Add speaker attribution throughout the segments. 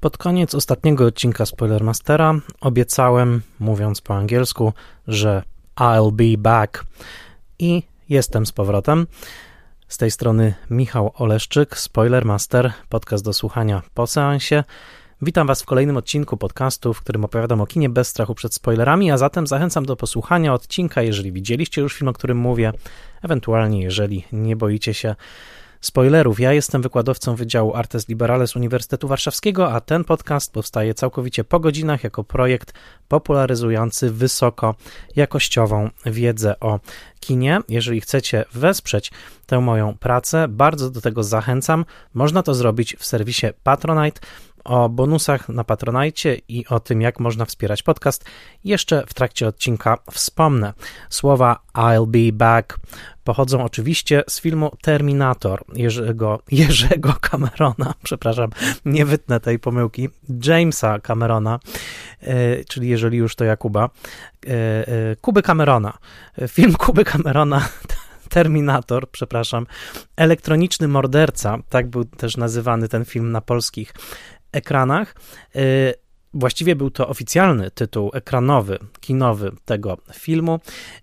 Speaker 1: Pod koniec ostatniego odcinka Spoilermastera obiecałem, mówiąc po angielsku, że I'll be back i jestem z powrotem. Z tej strony Michał Oleszczyk, Spoilermaster, podcast do słuchania po seansie. Witam Was w kolejnym odcinku podcastu, w którym opowiadam o kinie bez strachu przed spoilerami, a zatem zachęcam do posłuchania odcinka, jeżeli widzieliście już film, o którym mówię, ewentualnie jeżeli nie boicie się spoilerów. Ja jestem wykładowcą Wydziału Artes Liberales Uniwersytetu Warszawskiego, a ten podcast powstaje całkowicie po godzinach jako projekt popularyzujący wysoko jakościową wiedzę o kinie. Jeżeli chcecie wesprzeć tę moją pracę, bardzo do tego zachęcam. Można to zrobić w serwisie Patronite. O bonusach na Patronajcie i o tym, jak można wspierać podcast, jeszcze w trakcie odcinka wspomnę. Słowa I'll be back pochodzą oczywiście z filmu Terminator Jerzego, Jerzego Camerona, przepraszam, nie wytnę tej pomyłki, Jamesa Camerona, e, czyli jeżeli już to Jakuba, e, e, Kuby Camerona. Film Kuby Camerona Terminator, przepraszam, elektroniczny morderca, tak był też nazywany ten film na polskich ekranach. Y, właściwie był to oficjalny tytuł ekranowy, kinowy tego filmu.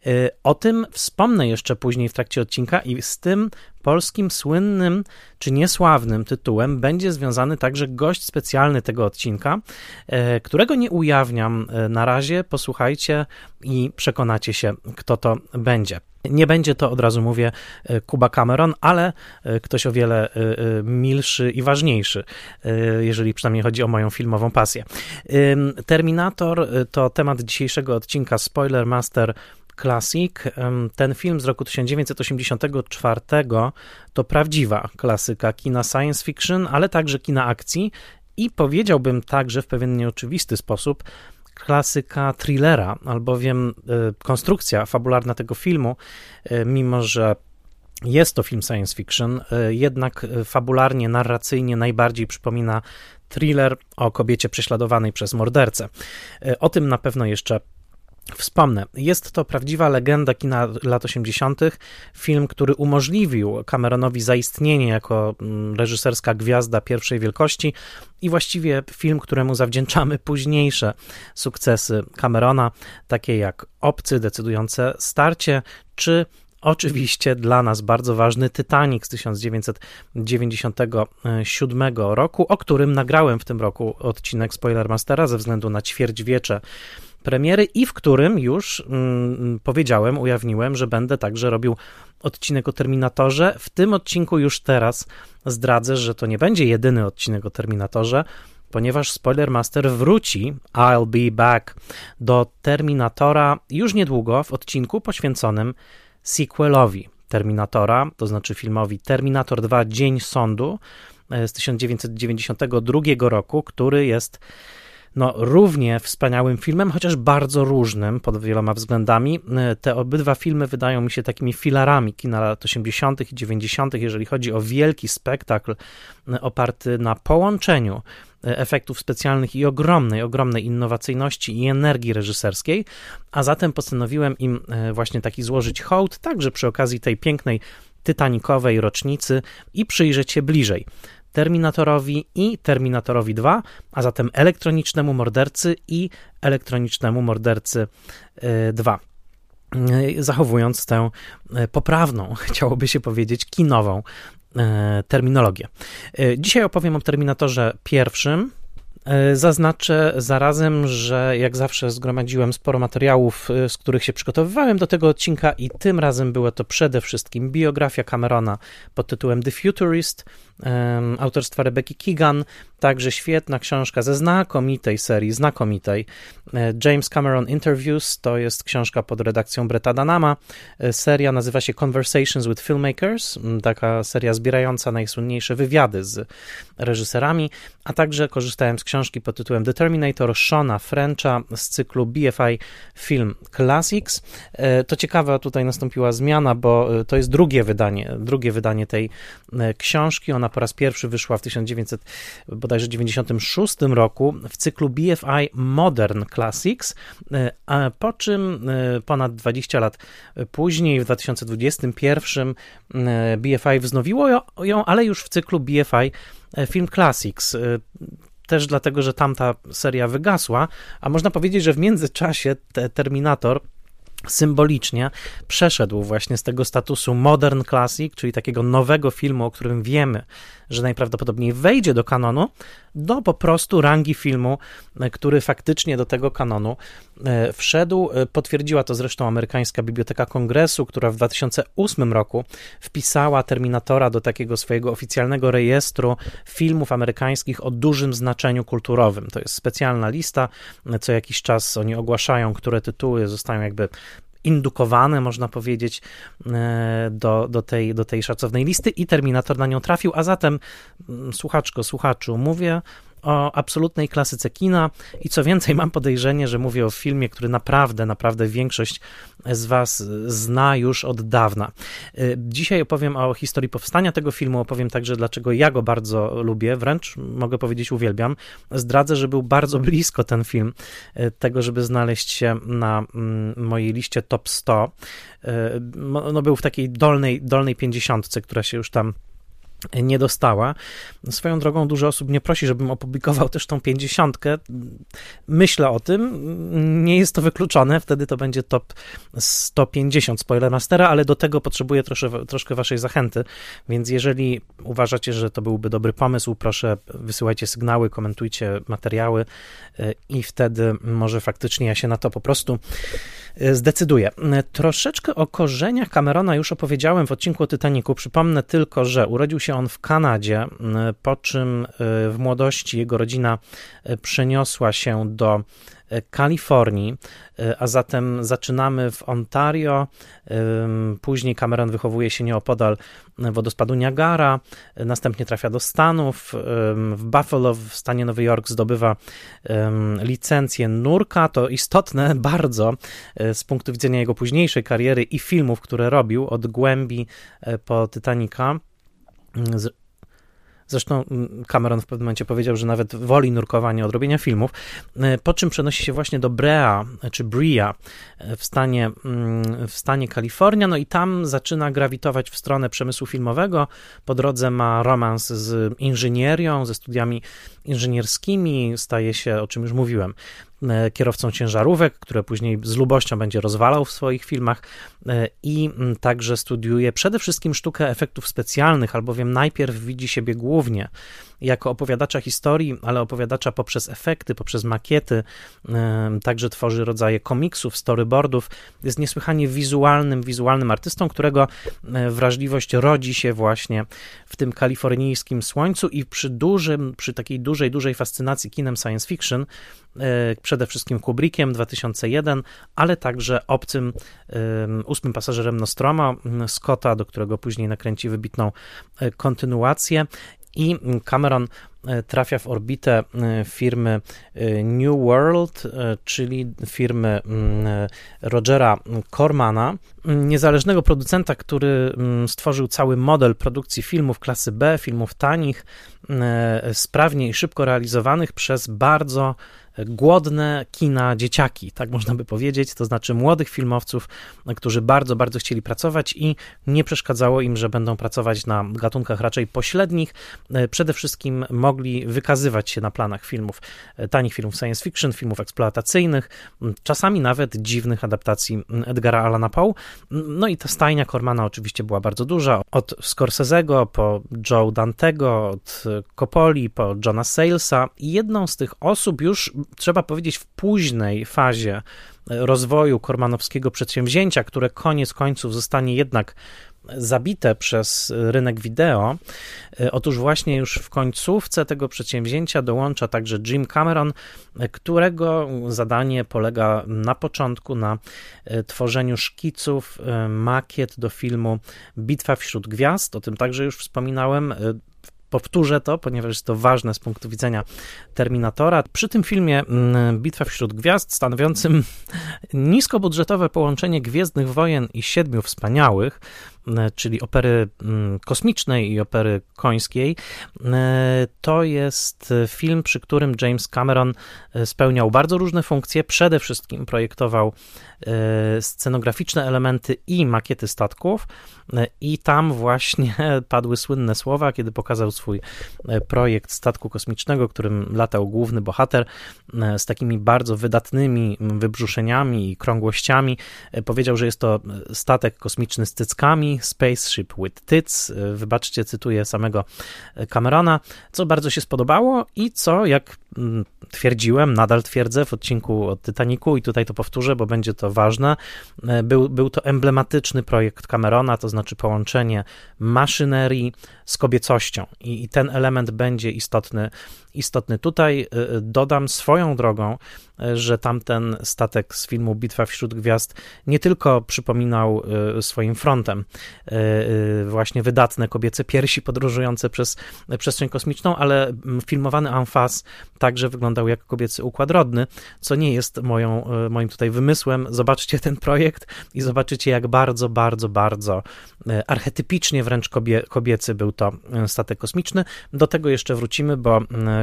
Speaker 1: Y, o tym wspomnę jeszcze później w trakcie odcinka i z tym polskim słynnym czy niesławnym tytułem będzie związany także gość specjalny tego odcinka, y, którego nie ujawniam na razie. Posłuchajcie i przekonacie się, kto to będzie. Nie będzie to, od razu mówię, e, Kuba Cameron, ale e, ktoś o wiele e, milszy i ważniejszy, jeżeli przynajmniej chodzi o moją filmową pasję. Terminator to temat dzisiejszego odcinka Spoiler Master Classic. Ten film z roku 1984 to prawdziwa klasyka kina science fiction, ale także kina akcji i powiedziałbym także w pewien nieoczywisty sposób klasyka thrillera, albowiem e, konstrukcja fabularna tego filmu, e, mimo że jest to film science fiction, e, jednak fabularnie, narracyjnie najbardziej przypomina thriller o kobiecie prześladowanej przez mordercę. O tym na pewno jeszcze Wspomnę, jest to prawdziwa legenda kina lat 80., film, który umożliwił Cameronowi zaistnienie jako mm, reżyserska gwiazda pierwszej wielkości i właściwie film, któremu zawdzięczamy późniejsze sukcesy Camerona, takie jak Obcy, decydujące starcie, czy Oczywiście dla nas bardzo ważny Titanic z 1997 roku, o którym nagrałem w tym roku odcinek Spoilermastera ze względu na ćwierćwiecze premiery i w którym już mm, powiedziałem, ujawniłem, że będę także robił odcinek o Terminatorze. W tym odcinku już teraz zdradzę, że to nie będzie jedyny odcinek o Terminatorze, ponieważ Spoilermaster wróci, I'll be back, do Terminatora już niedługo w odcinku poświęconym sequelowi Terminatora, to znaczy filmowi Terminator 2 Dzień Sądu e, z 1992 roku, który jest no, równie wspaniałym filmem, chociaż bardzo różnym pod wieloma względami. E, te obydwa filmy wydają mi się takimi filarami kina lat 80. i 90., jeżeli chodzi o wielki spektakl e, oparty na połączeniu e, efektów specjalnych i ogromnej, ogromnej innowacyjności i energii reżyserskiej, a zatem postanowiłem im właśnie taki złożyć hołd, także przy okazji tej pięknej tytanikowej rocznicy i przyjrzeć się bliżej. Terminatorowi i Terminatorowi 2, a zatem elektronicznemu mordercy i elektronicznemu mordercy 2 e, e, zachowując tę e, poprawną, chciałoby się powiedzieć, kinową terminologię. Dzisiaj opowiem o Terminatorze pierwszym. Zaznaczę zarazem, że jak zawsze zgromadziłem sporo materiałów, z których się przygotowywałem do tego odcinka, i tym razem była to przede wszystkim biografia Camerona pod tytułem The Futurist, autorstwa Rebeki Keegan, także świetna książka ze znakomitej serii, znakomitej. E, James Cameron Interviews to jest książka pod redakcją Bretta Danama. E, seria nazywa się Conversations with Filmmakers, taka seria zbierająca najsłynniejsze wywiady z reżyserami, a także korzystałem z książki pod tytułem The Terminator Shona Frencha z cyklu BFI Film Classics. E, to ciekawe, tutaj nastąpiła zmiana, bo to jest drugie wydanie, drugie wydanie tej książki. Ona po raz pierwszy wyszła w 1996 roku w cyklu BFI Modern Classics, e, po czym e, ponad 20 lat później, w 2021, e, BFI wznowiło ją, ale już w cyklu BFI Film Classics też dlatego, że tamta seria wygasła, a można powiedzieć, że w międzyczasie te Terminator symbolicznie przeszedł właśnie z tego statusu modern classic, czyli takiego nowego filmu, o którym wiemy, że najprawdopodobniej wejdzie do kanonu, do po prostu rangi filmu, który faktycznie do tego kanonu e, wszedł. E, potwierdziła to zresztą amerykańska Biblioteka Kongresu, która w 2008 roku wpisała Terminatora do takiego swojego oficjalnego rejestru filmów amerykańskich o dużym znaczeniu kulturowym. To jest specjalna lista, co jakiś czas oni ogłaszają, które tytuły zostają jakby indukowane, można powiedzieć, e, do, do, tej, do tej szacownej listy i Terminator na nią trafił, a zatem mm, słuchaczko, słuchaczu, mówię o absolutnej klasyce kina i co więcej, mam podejrzenie, że mówię o filmie, który naprawdę, naprawdę większość z Was zna już od dawna. Y, dzisiaj opowiem o historii powstania tego filmu, opowiem także, dlaczego ja go bardzo lubię, wręcz mogę powiedzieć uwielbiam. Zdradzę, że był bardzo blisko ten film y, tego, żeby znaleźć się na mm, mojej liście top 100. Y, no, był w takiej dolnej, dolnej pięćdziesiątce, która się już tam nie dostała. Swoją drogą dużo osób mnie prosi, żebym opublikował też tą pięćdziesiątkę. Myślę o tym, nie jest to wykluczone, wtedy to będzie top 150 Spoilermastera, ale do tego potrzebuję trosze, troszkę waszej zachęty, więc jeżeli uważacie, że to byłby dobry pomysł, proszę wysyłajcie sygnały, komentujcie materiały e, i wtedy może faktycznie ja się na to po prostu e, zdecyduję. Troszeczkę o korzeniach Camerona już opowiedziałem w odcinku o Titanicu. Przypomnę tylko, że urodził się on w Kanadzie, po czym e, w młodości jego rodzina e, przeniosła się do e, Kalifornii, a zatem zaczynamy w Ontario. Później Cameron wychowuje się nieopodal wodospadu Niagara, następnie trafia do Stanów. W Buffalo, w stanie Nowy Jork, zdobywa licencję nurka. To istotne bardzo z punktu widzenia jego późniejszej kariery i filmów, które robił, od głębi po Titanica. Zresztą mm, Cameron w pewnym momencie powiedział, że nawet woli nurkowanie od robienia filmów, e, po czym przenosi się właśnie do Brea, czy Bria e, w stanie, mm, w stanie Kalifornia, no i tam zaczyna grawitować w stronę przemysłu filmowego. Po drodze ma romans z inżynierią, ze studiami inżynierskimi, staje się, o czym już mówiłem, E, kierowcą ciężarówek, które później z lubością będzie rozwalał w swoich filmach e, i także studiuje przede wszystkim sztukę efektów specjalnych, albowiem najpierw widzi siebie głównie jako opowiadacza historii, ale opowiadacza poprzez efekty, poprzez makiety, także tworzy rodzaje komiksów, storyboardów. Jest niesłychanie wizualnym, wizualnym artystą, którego e, wrażliwość rodzi się właśnie w tym kalifornijskim słońcu i przy dużym, przy takiej dużej, dużej fascynacji kinem science fiction, e, przede wszystkim Kubrickiem 2001, ale także obcym ósmym pasażerem Nostroma Scotta, do którego później nakręci wybitną e, kontynuację i Cameron e, trafia w orbitę e, firmy e, New World, czyli firmy mm, Rogera Cormana, niezależnego producenta, który mm, stworzył cały model produkcji filmów klasy B, filmów tanich, sprawnie i szybko realizowanych przez bardzo głodne kina dzieciaki, tak można by powiedzieć, to znaczy młodych filmowców, którzy bardzo, bardzo chcieli pracować i nie przeszkadzało im, że będą pracować na gatunkach raczej pośrednich. E, przede wszystkim mogli wykazywać się na planach filmów, e, tanich filmów science fiction, filmów eksploatacyjnych, czasami nawet dziwnych adaptacji Edgara Allana Poe. No i ta stajnia Cormana oczywiście była bardzo duża, od Scorsese'ego po Joe Dantego, od Coppoli po Johna Salesa jedną z tych osób już trzeba powiedzieć, w późnej fazie rozwoju kormanowskiego przedsięwzięcia, które koniec końców zostanie jednak zabite przez rynek wideo. Otóż właśnie już w końcówce tego przedsięwzięcia dołącza także Jim Cameron, którego zadanie polega na początku na tworzeniu szkiców, makiet do filmu Bitwa wśród Gwiazd. O tym także już wspominałem powtórzę to, ponieważ jest to ważne z punktu widzenia Terminatora. Przy tym filmie mm, Bitwa wśród Gwiazd, stanowiącym niskobudżetowe połączenie Gwiezdnych Wojen i Siedmiu Wspaniałych, czyli opery mm, kosmicznej i opery końskiej, to jest film, przy którym James Cameron spełniał bardzo różne funkcje. Przede wszystkim projektował scenograficzne elementy i makiety statków, i tam właśnie padły słynne słowa, kiedy pokazał swój projekt statku kosmicznego, którym latał główny bohater z takimi bardzo wydatnymi wybrzuszeniami i krągłościami. Powiedział, że jest to statek kosmiczny z cyckami, spaceship with tits. Wybaczcie, cytuję samego Camerona, co bardzo się spodobało i co, jak mm, twierdziłem, nadal twierdzę w odcinku o Titanicu i tutaj to powtórzę, bo będzie to ważne, był, był to emblematyczny projekt Camerona, to znaczy połączenie maszynerii z kobiecością i, i ten element będzie istotny, istotny tutaj. Y, y, dodam swoją drogą, że tamten statek z filmu Bitwa wśród Gwiazd nie tylko przypominał y, swoim frontem y, y, właśnie wydatne kobiece piersi podróżujące przez przestrzeń kosmiczną, ale mm, filmowany amfas także wyglądał jak kobiecy układ rodny, co nie jest moją, moim tutaj wymysłem. Zobaczcie ten projekt i zobaczycie, jak bardzo, bardzo, bardzo archetypicznie wręcz kobie, kobiecy był to statek kosmiczny. Do tego jeszcze wrócimy, bo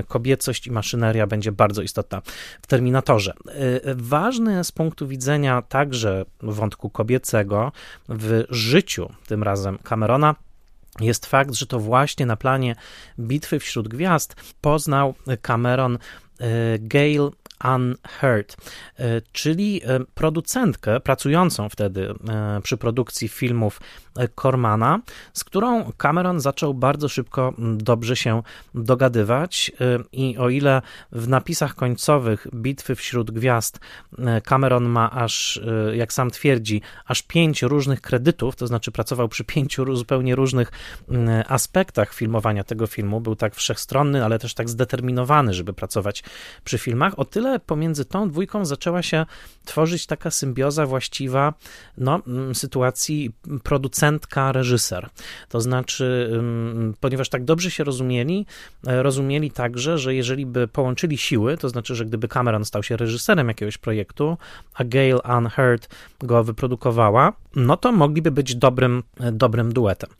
Speaker 1: kobiecość i maszyneria będzie bardzo istotna w terminatorze Y, ważne z punktu widzenia także wątku kobiecego w życiu, tym razem Camerona, jest fakt, że to właśnie na planie Bitwy wśród Gwiazd poznał Cameron Gail Unheard, czyli producentkę pracującą wtedy przy produkcji filmów Cormana, z którą Cameron zaczął bardzo szybko dobrze się dogadywać y, i o ile w napisach końcowych Bitwy wśród Gwiazd y, Cameron ma aż, y, jak sam twierdzi, aż pięć różnych kredytów, to znaczy pracował przy pięciu zupełnie różnych aspektach filmowania tego filmu, był tak wszechstronny, ale też tak zdeterminowany, żeby pracować przy filmach, o tyle pomiędzy tą dwójką zaczęła się tworzyć taka symbioza właściwa no, sytuacji producenta producentka, reżyser. To znaczy, ponieważ tak dobrze się rozumieli, e, rozumieli także, że jeżeli by połączyli siły, to znaczy, że gdyby Cameron stał się reżyserem jakiegoś projektu, a Gail Unheard go wyprodukowała, no to mogliby być dobrym, e, dobrym duetem.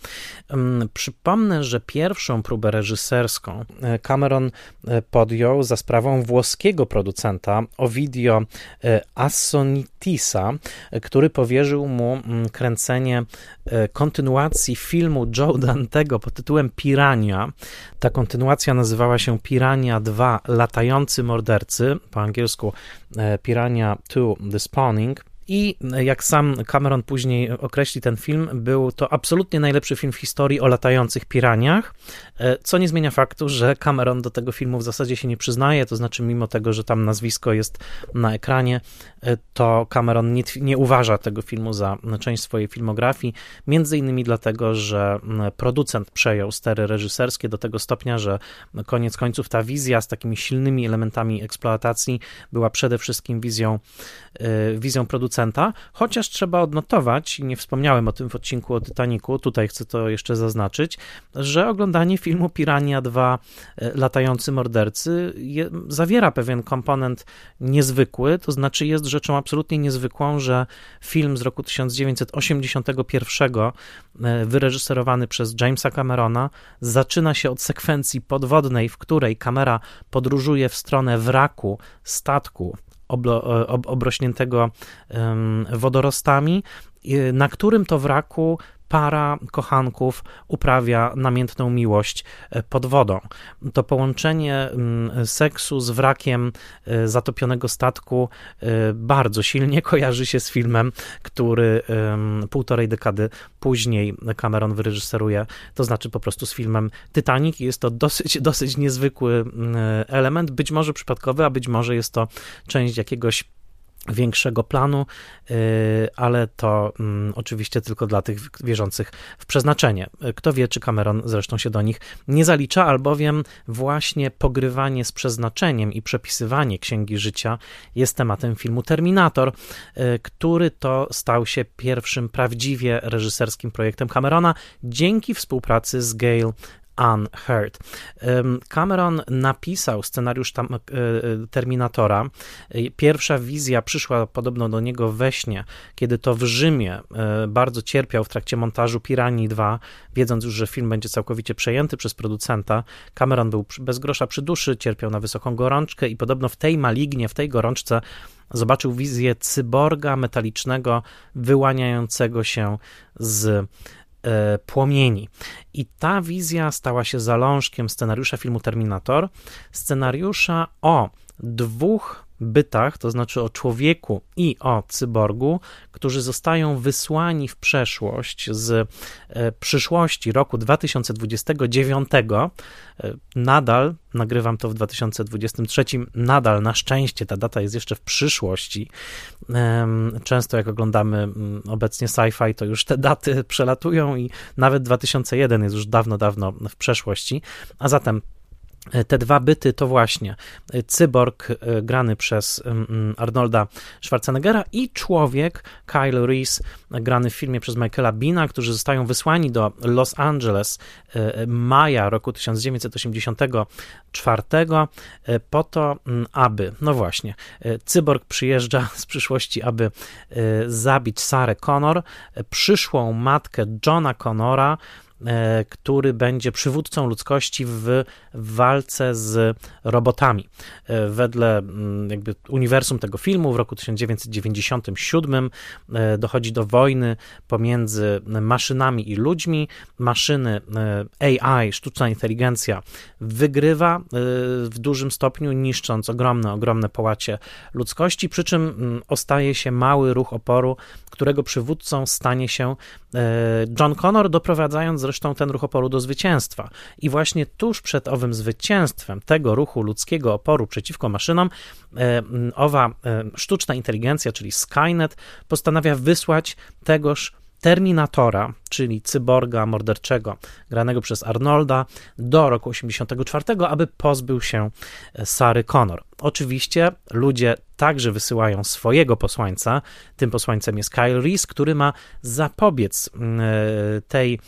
Speaker 1: Przypomnę, że pierwszą próbę reżyserską e, Cameron podjął za sprawą włoskiego producenta Ovidio Assonitisa, który powierzył mu kręcenie E, kontynuacji filmu Joe Dantego pod tytułem Pirania. Ta kontynuacja nazywała się Pirania 2 Latający Mordercy, po angielsku e, Pirania 2 The Spawning. I jak sam Cameron później określi ten film, był to absolutnie najlepszy film w historii o latających piraniach, e, co nie zmienia faktu, że Cameron do tego filmu w zasadzie się nie przyznaje, to znaczy mimo tego, że tam nazwisko jest na ekranie, e, to Cameron nie, nie uważa tego filmu za część swojej filmografii, między innymi dlatego, że producent przejął stery reżyserskie do tego stopnia, że koniec końców ta wizja z takimi silnymi elementami eksploatacji była przede wszystkim wizją, e, wizją producenta, producenta, chociaż trzeba odnotować, nie wspomniałem o tym w odcinku o Titanicu, tutaj chcę to jeszcze zaznaczyć, że oglądanie filmu Pirania 2 e, Latający Mordercy je, zawiera pewien komponent niezwykły, to znaczy jest rzeczą absolutnie niezwykłą, że film z roku 1981 e, wyreżyserowany przez Jamesa Camerona zaczyna się od sekwencji podwodnej, w której kamera podróżuje w stronę wraku statku e, obrośniętego wodorostami, na którym to wraku para kochanków uprawia namiętną miłość e, pod wodą. To połączenie seksu z wrakiem e, zatopionego statku bardzo silnie kojarzy się z filmem, który półtorej dekady później Cameron wyreżyseruje, to znaczy po prostu z filmem Titanic. Jest to dosyć, dosyć niezwykły element, być może przypadkowy, a być może jest to część jakiegoś większego planu, y, ale to mm, oczywiście tylko dla tych wierzących w przeznaczenie. Kto wie, czy Cameron zresztą się do nich nie zalicza, albowiem właśnie pogrywanie z przeznaczeniem i przepisywanie księgi życia jest tematem filmu Terminator, y, który to stał się pierwszym prawdziwie reżyserskim projektem Camerona dzięki współpracy z Gail Unheard. Cameron napisał scenariusz tam, e, Terminatora. Pierwsza wizja przyszła podobno do niego we śnie, kiedy to w Rzymie e, bardzo cierpiał w trakcie montażu Piranii 2, wiedząc już, że film będzie całkowicie przejęty przez producenta. Cameron był bez grosza przy duszy, cierpiał na wysoką gorączkę i podobno w tej malignie, w tej gorączce zobaczył wizję cyborga metalicznego wyłaniającego się z E, płomieni. I ta wizja stała się zalążkiem scenariusza filmu Terminator, scenariusza o dwóch bytach, to znaczy o człowieku i o cyborgu, którzy zostają wysłani w przeszłość z e, przyszłości roku 2029. E, nadal, nagrywam to w 2023, nadal na szczęście ta data jest jeszcze w przyszłości. Często jak oglądamy mm, obecnie sci-fi, to już te daty przelatują i nawet 2001 jest już dawno, dawno w przeszłości. A zatem te dwa byty to właśnie e, cyborg e, grany przez Arnolda Schwarzeneggera i człowiek Kyle Reese grany w filmie przez Michaela Bina, którzy zostają wysłani do Los Angeles maja roku 1984 po to, aby, no właśnie, cyborg przyjeżdża z przyszłości, aby zabić Sarę Connor, przyszłą matkę Johna Connora, E, który będzie przywódcą ludzkości w walce z robotami. E, wedle mm, jakby uniwersum tego filmu w roku 1997 e, dochodzi do wojny pomiędzy maszynami i ludźmi. Maszyny AI, sztuczna inteligencja, wygrywa w dużym stopniu, niszcząc ogromne, ogromne połacie ludzkości, przy czym mm, ostaje się mały ruch oporu, którego przywódcą stanie się John Connor, doprowadzając zresztą ten ruch oporu do zwycięstwa. I właśnie tuż przed owym zwycięstwem tego ruchu ludzkiego oporu przeciwko maszynom, e, owa e, sztuczna inteligencja, czyli Skynet, postanawia wysłać tegoż Terminatora, czyli cyborga morderczego, granego przez Arnolda, do roku 1984, aby pozbył się e, Sary Connor. Oczywiście ludzie także wysyłają swojego posłańca. Tym posłańcem jest Kyle Reese, który ma zapobiec tej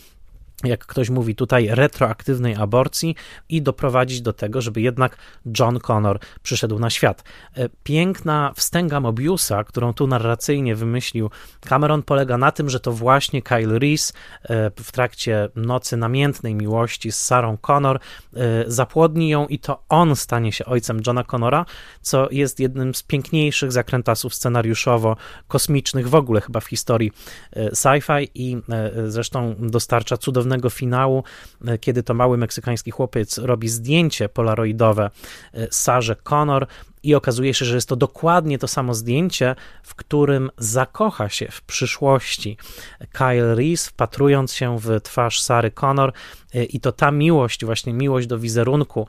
Speaker 1: jak ktoś mówi tutaj, retroaktywnej aborcji i doprowadzić do tego, żeby jednak John Connor przyszedł na świat. E, piękna wstęga Mobiusa, którą tu narracyjnie wymyślił Cameron, polega na tym, że to właśnie Kyle Reese e, w trakcie nocy namiętnej miłości z Sarą Connor e, zapłodni ją i to on stanie się ojcem Johna Connora, co jest jednym z piękniejszych zakrętasów scenariuszowo-kosmicznych w ogóle chyba w historii sci-fi i zresztą dostarcza finału, e, kiedy to mały meksykański chłopiec robi zdjęcie polaroidowe e, Sarze Connor i okazuje się, że jest to dokładnie to samo zdjęcie, w którym zakocha się w przyszłości Kyle Reese, wpatrując się w twarz Sary Connor e, i to ta miłość, właśnie miłość do wizerunku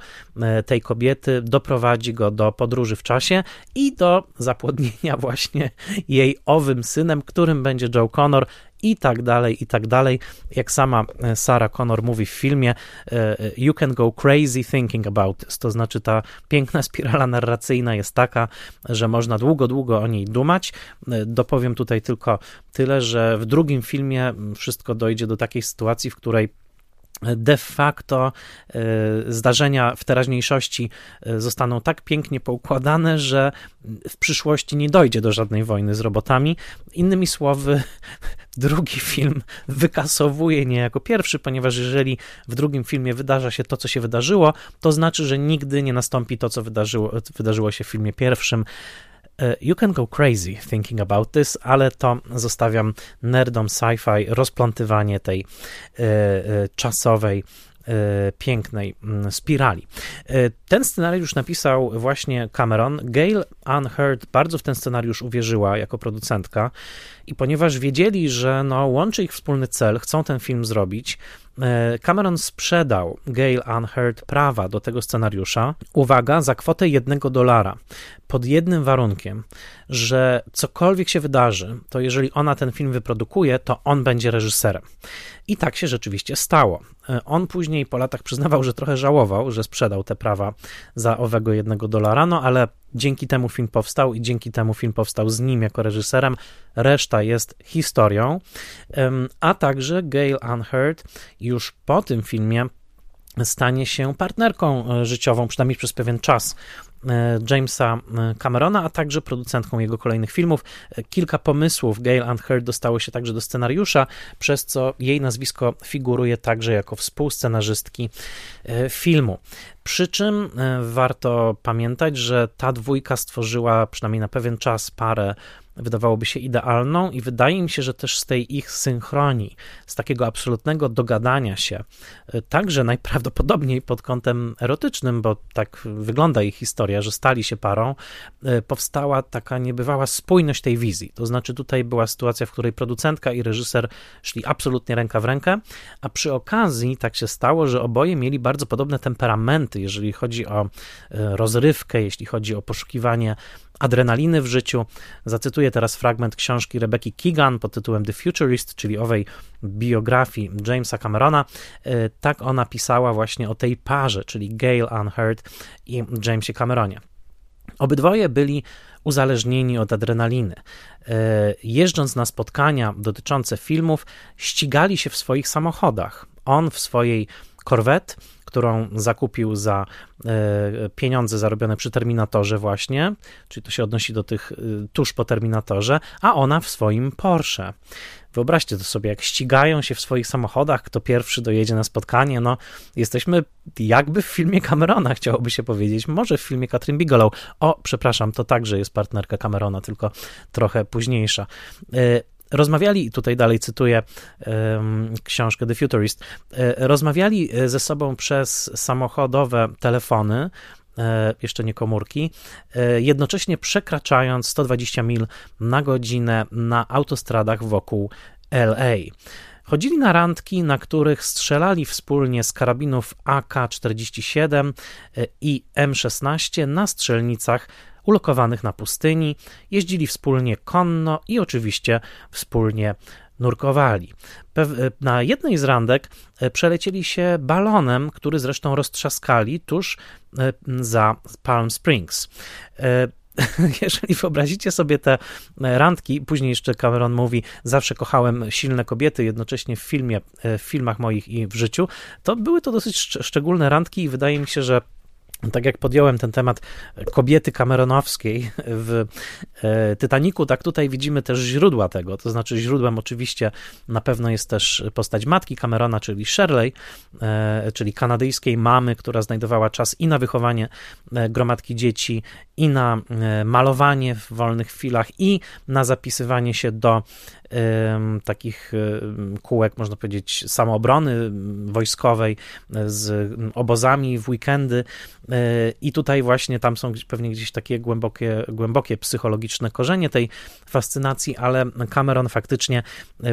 Speaker 1: tej kobiety doprowadzi go do podróży w czasie i do zapłodnienia właśnie jej owym synem, którym będzie Joe Connor, i tak dalej, i tak dalej. Jak sama e, Sarah Connor mówi w filmie, e, e, you can go crazy thinking about this, to znaczy ta piękna spirala narracyjna jest taka, że można długo, długo o niej dumać. Dopowiem tutaj tylko tyle, że w drugim filmie wszystko dojdzie do takiej sytuacji, w której de facto e, zdarzenia w teraźniejszości e, zostaną tak pięknie poukładane, że w przyszłości nie dojdzie do żadnej wojny z robotami. Innymi słowy, drugi film wykasowuje niejako pierwszy, ponieważ jeżeli w drugim filmie wydarza się to, co się wydarzyło, to znaczy, że nigdy nie nastąpi to, co wydarzyło, wydarzyło się w filmie pierwszym. E, you can go crazy thinking about this, ale to zostawiam nerdom sci-fi rozplątywanie tej e, e, czasowej pięknej mm, spirali. Ten scenariusz napisał właśnie Cameron. Gail Unheard bardzo w ten scenariusz uwierzyła jako producentka i ponieważ wiedzieli, że no, łączy ich wspólny cel, chcą ten film zrobić, E, Cameron sprzedał Gail Unheard prawa do tego scenariusza, uwaga, za kwotę jednego dolara, pod jednym warunkiem, że cokolwiek się wydarzy, to jeżeli ona ten film wyprodukuje, to on będzie reżyserem. I tak się rzeczywiście stało. E, on później po latach przyznawał, że trochę żałował, że sprzedał te prawa za owego jednego dolara, no ale dzięki temu film powstał i dzięki temu film powstał z nim jako reżyserem. Reszta jest historią. A także Gail Unheard już po tym filmie stanie się partnerką e, życiową, przynajmniej przez pewien czas. E, Jamesa e, Camerona, a także producentką jego kolejnych filmów. Kilka pomysłów Gail Ann dostało się także do scenariusza, przez co jej nazwisko figuruje także jako współscenarzystki filmu. Przy czym warto pamiętać, że ta dwójka stworzyła przynajmniej na pewien czas parę wydawałoby się idealną i wydaje mi się, że też z tej ich synchronii, z takiego absolutnego dogadania się, y, także najprawdopodobniej pod kątem erotycznym, bo tak wygląda ich historia, że stali się parą, y, powstała taka niebywała spójność tej wizji. To znaczy tutaj była sytuacja, w której producentka i reżyser szli absolutnie ręka w rękę, a przy okazji tak się stało, że oboje mieli bardzo podobne temperamenty, jeżeli chodzi o y, rozrywkę, jeśli chodzi o poszukiwanie adrenaliny w życiu. Zacytuję teraz fragment książki Rebeki Keegan pod tytułem The Futurist, czyli owej biografii Jamesa Camerona. E, tak ona pisała właśnie o tej parze, czyli Gail Hurd i Jamesie Cameronie. Obydwoje byli uzależnieni od adrenaliny. E, jeżdżąc na spotkania dotyczące filmów, ścigali się w swoich samochodach. On w swojej Corvette, którą zakupił za e, pieniądze zarobione przy Terminatorze właśnie, czyli to się odnosi do tych e, tuż po Terminatorze, a ona w swoim Porsche. Wyobraźcie to sobie, jak ścigają się w swoich samochodach, kto pierwszy dojedzie na spotkanie, no jesteśmy jakby w filmie Camerona, chciałoby się powiedzieć, może w filmie Katrin Bigelow. O, przepraszam, to także jest partnerka Camerona, tylko trochę późniejsza. Rozmawiali, tutaj dalej cytuję um, książkę The Futurist, e, rozmawiali e, ze sobą przez samochodowe telefony, e, jeszcze nie komórki, jednocześnie przekraczając 120 mil na godzinę na autostradach wokół LA. Chodzili na randki, na których strzelali wspólnie z karabinów AK-47 i M16 na strzelnicach ulokowanych na pustyni, jeździli wspólnie konno i oczywiście wspólnie nurkowali. Na jednej z randek e, przelecieli się balonem, który zresztą roztrzaskali tuż e, za Palm Springs. E, jeżeli wyobrazicie sobie te randki, później jeszcze Cameron mówi, zawsze kochałem silne kobiety, jednocześnie w filmie, w filmach moich i w życiu, to były to dosyć szczególne randki i wydaje mi się, że tak jak podjąłem ten temat kobiety kameronowskiej w e, Titaniku, tak tutaj widzimy też źródła tego. To znaczy, źródłem oczywiście na pewno jest też postać matki Camerona, czyli Shirley, e, czyli kanadyjskiej mamy, która znajdowała czas i na wychowanie e, gromadki dzieci, i na malowanie w wolnych chwilach, i na zapisywanie się do takich kółek, można powiedzieć, samoobrony wojskowej z obozami w weekendy. E, I tutaj właśnie tam są pewnie gdzieś takie głębokie, głębokie psychologiczne korzenie tej fascynacji, ale Cameron faktycznie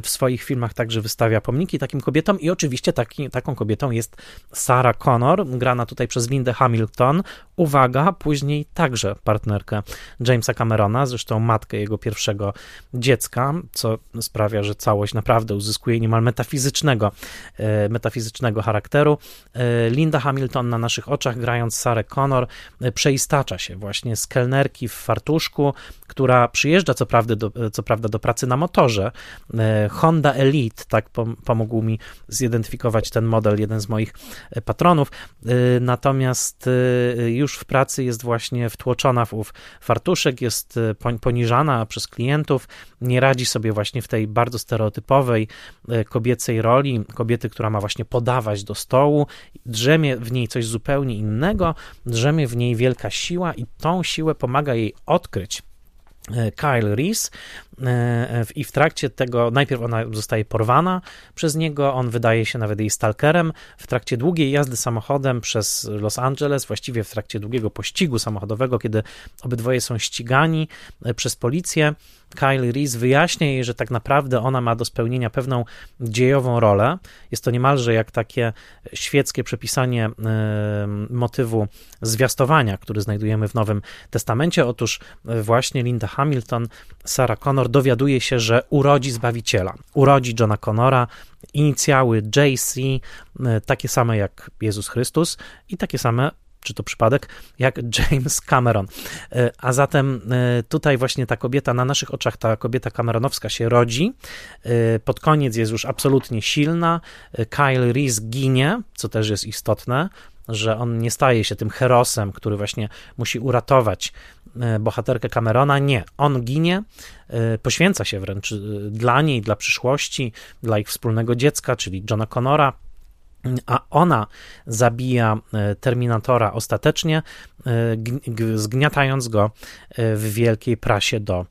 Speaker 1: w swoich filmach także wystawia pomniki takim kobietom i oczywiście taki, taką kobietą jest Sarah Connor, grana tutaj przez Lindę Hamilton. Uwaga, później także partnerkę Jamesa Camerona, zresztą matkę jego pierwszego dziecka, co sprawia, że całość naprawdę uzyskuje niemal metafizycznego, e, metafizycznego charakteru. E, Linda Hamilton na naszych oczach, grając Sarah Connor, e, przeistacza się właśnie z kelnerki w fartuszku, która przyjeżdża co prawda do, co prawda do pracy na motorze. Honda Elite, tak pomógł mi zidentyfikować ten model, jeden z moich patronów. Natomiast już w pracy jest właśnie wtłoczona w ów fartuszek, jest poniżana przez klientów, nie radzi sobie właśnie w tej bardzo stereotypowej e, kobiecej roli, kobiety, która ma właśnie podawać do stołu, drzemie w niej coś zupełnie innego, drzemie w niej wielka siła i tą siłę pomaga jej odkryć e, Kyle Reese i w trakcie tego najpierw ona zostaje porwana przez niego, on wydaje się nawet jej stalkerem. W trakcie długiej jazdy samochodem przez Los Angeles, właściwie w trakcie długiego pościgu samochodowego, kiedy obydwoje są ścigani przez policję, Kyle Reese wyjaśnia jej, że tak naprawdę ona ma do spełnienia pewną dziejową rolę. Jest to niemalże jak takie świeckie przepisanie motywu zwiastowania, który znajdujemy w Nowym Testamencie. Otóż e, właśnie Linda Hamilton, Sarah Connor dowiaduje się, że urodzi Zbawiciela. Urodzi Johna Connora, inicjały JC, e, takie same jak Jezus Chrystus i takie same czy to przypadek, jak James Cameron. A zatem tutaj właśnie ta kobieta, na naszych oczach ta kobieta Cameronowska się rodzi, pod koniec jest już absolutnie silna, Kyle Reese ginie, co też jest istotne, że on nie staje się tym herosem, który właśnie musi uratować bohaterkę Camerona. Nie, on ginie, poświęca się wręcz e, dla niej, dla przyszłości, dla ich wspólnego dziecka, czyli Johna Connora, a ona zabija Terminatora ostatecznie, zgniatając go w wielkiej prasie do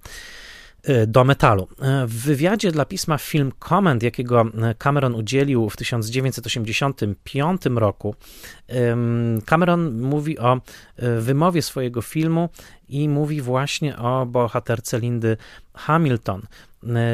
Speaker 1: do metalu. Y, w wywiadzie dla pisma Film Comment, jakiego y, Cameron udzielił w 1985 roku, Cameron mówi o wymowie swojego filmu i mówi właśnie o bohaterce Lindy Hamilton.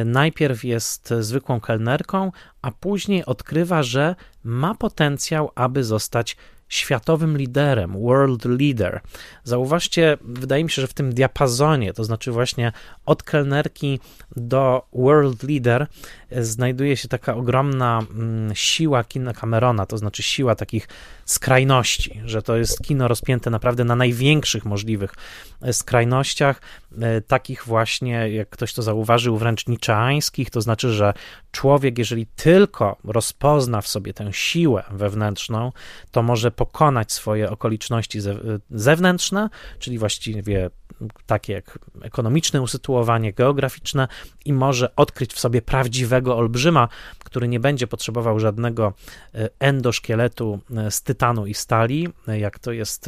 Speaker 1: Najpierw jest zwykłą kelnerką, a później odkrywa, że ma potencjał, aby zostać światowym liderem, world leader. Zauważcie, wydaje mi się, że w tym diapazonie, to znaczy właśnie od kelnerki do world leader, znajduje się taka ogromna mm, siła kina Camerona, to znaczy siła takich skrajności, że to jest kino rozpięte naprawdę na największych możliwych e, skrajnościach, e, takich właśnie, jak ktoś to zauważył, wręcz niczeańskich, to znaczy, że człowiek, jeżeli tylko rozpozna w sobie tę siłę wewnętrzną, to może pokonać swoje okoliczności zewnętrzne, czyli właściwie takie jak ekonomiczne usytuowanie, geograficzne i może odkryć w sobie prawdziwego olbrzyma, który nie będzie potrzebował żadnego e, endoszkieletu e, z i stali, e, jak to jest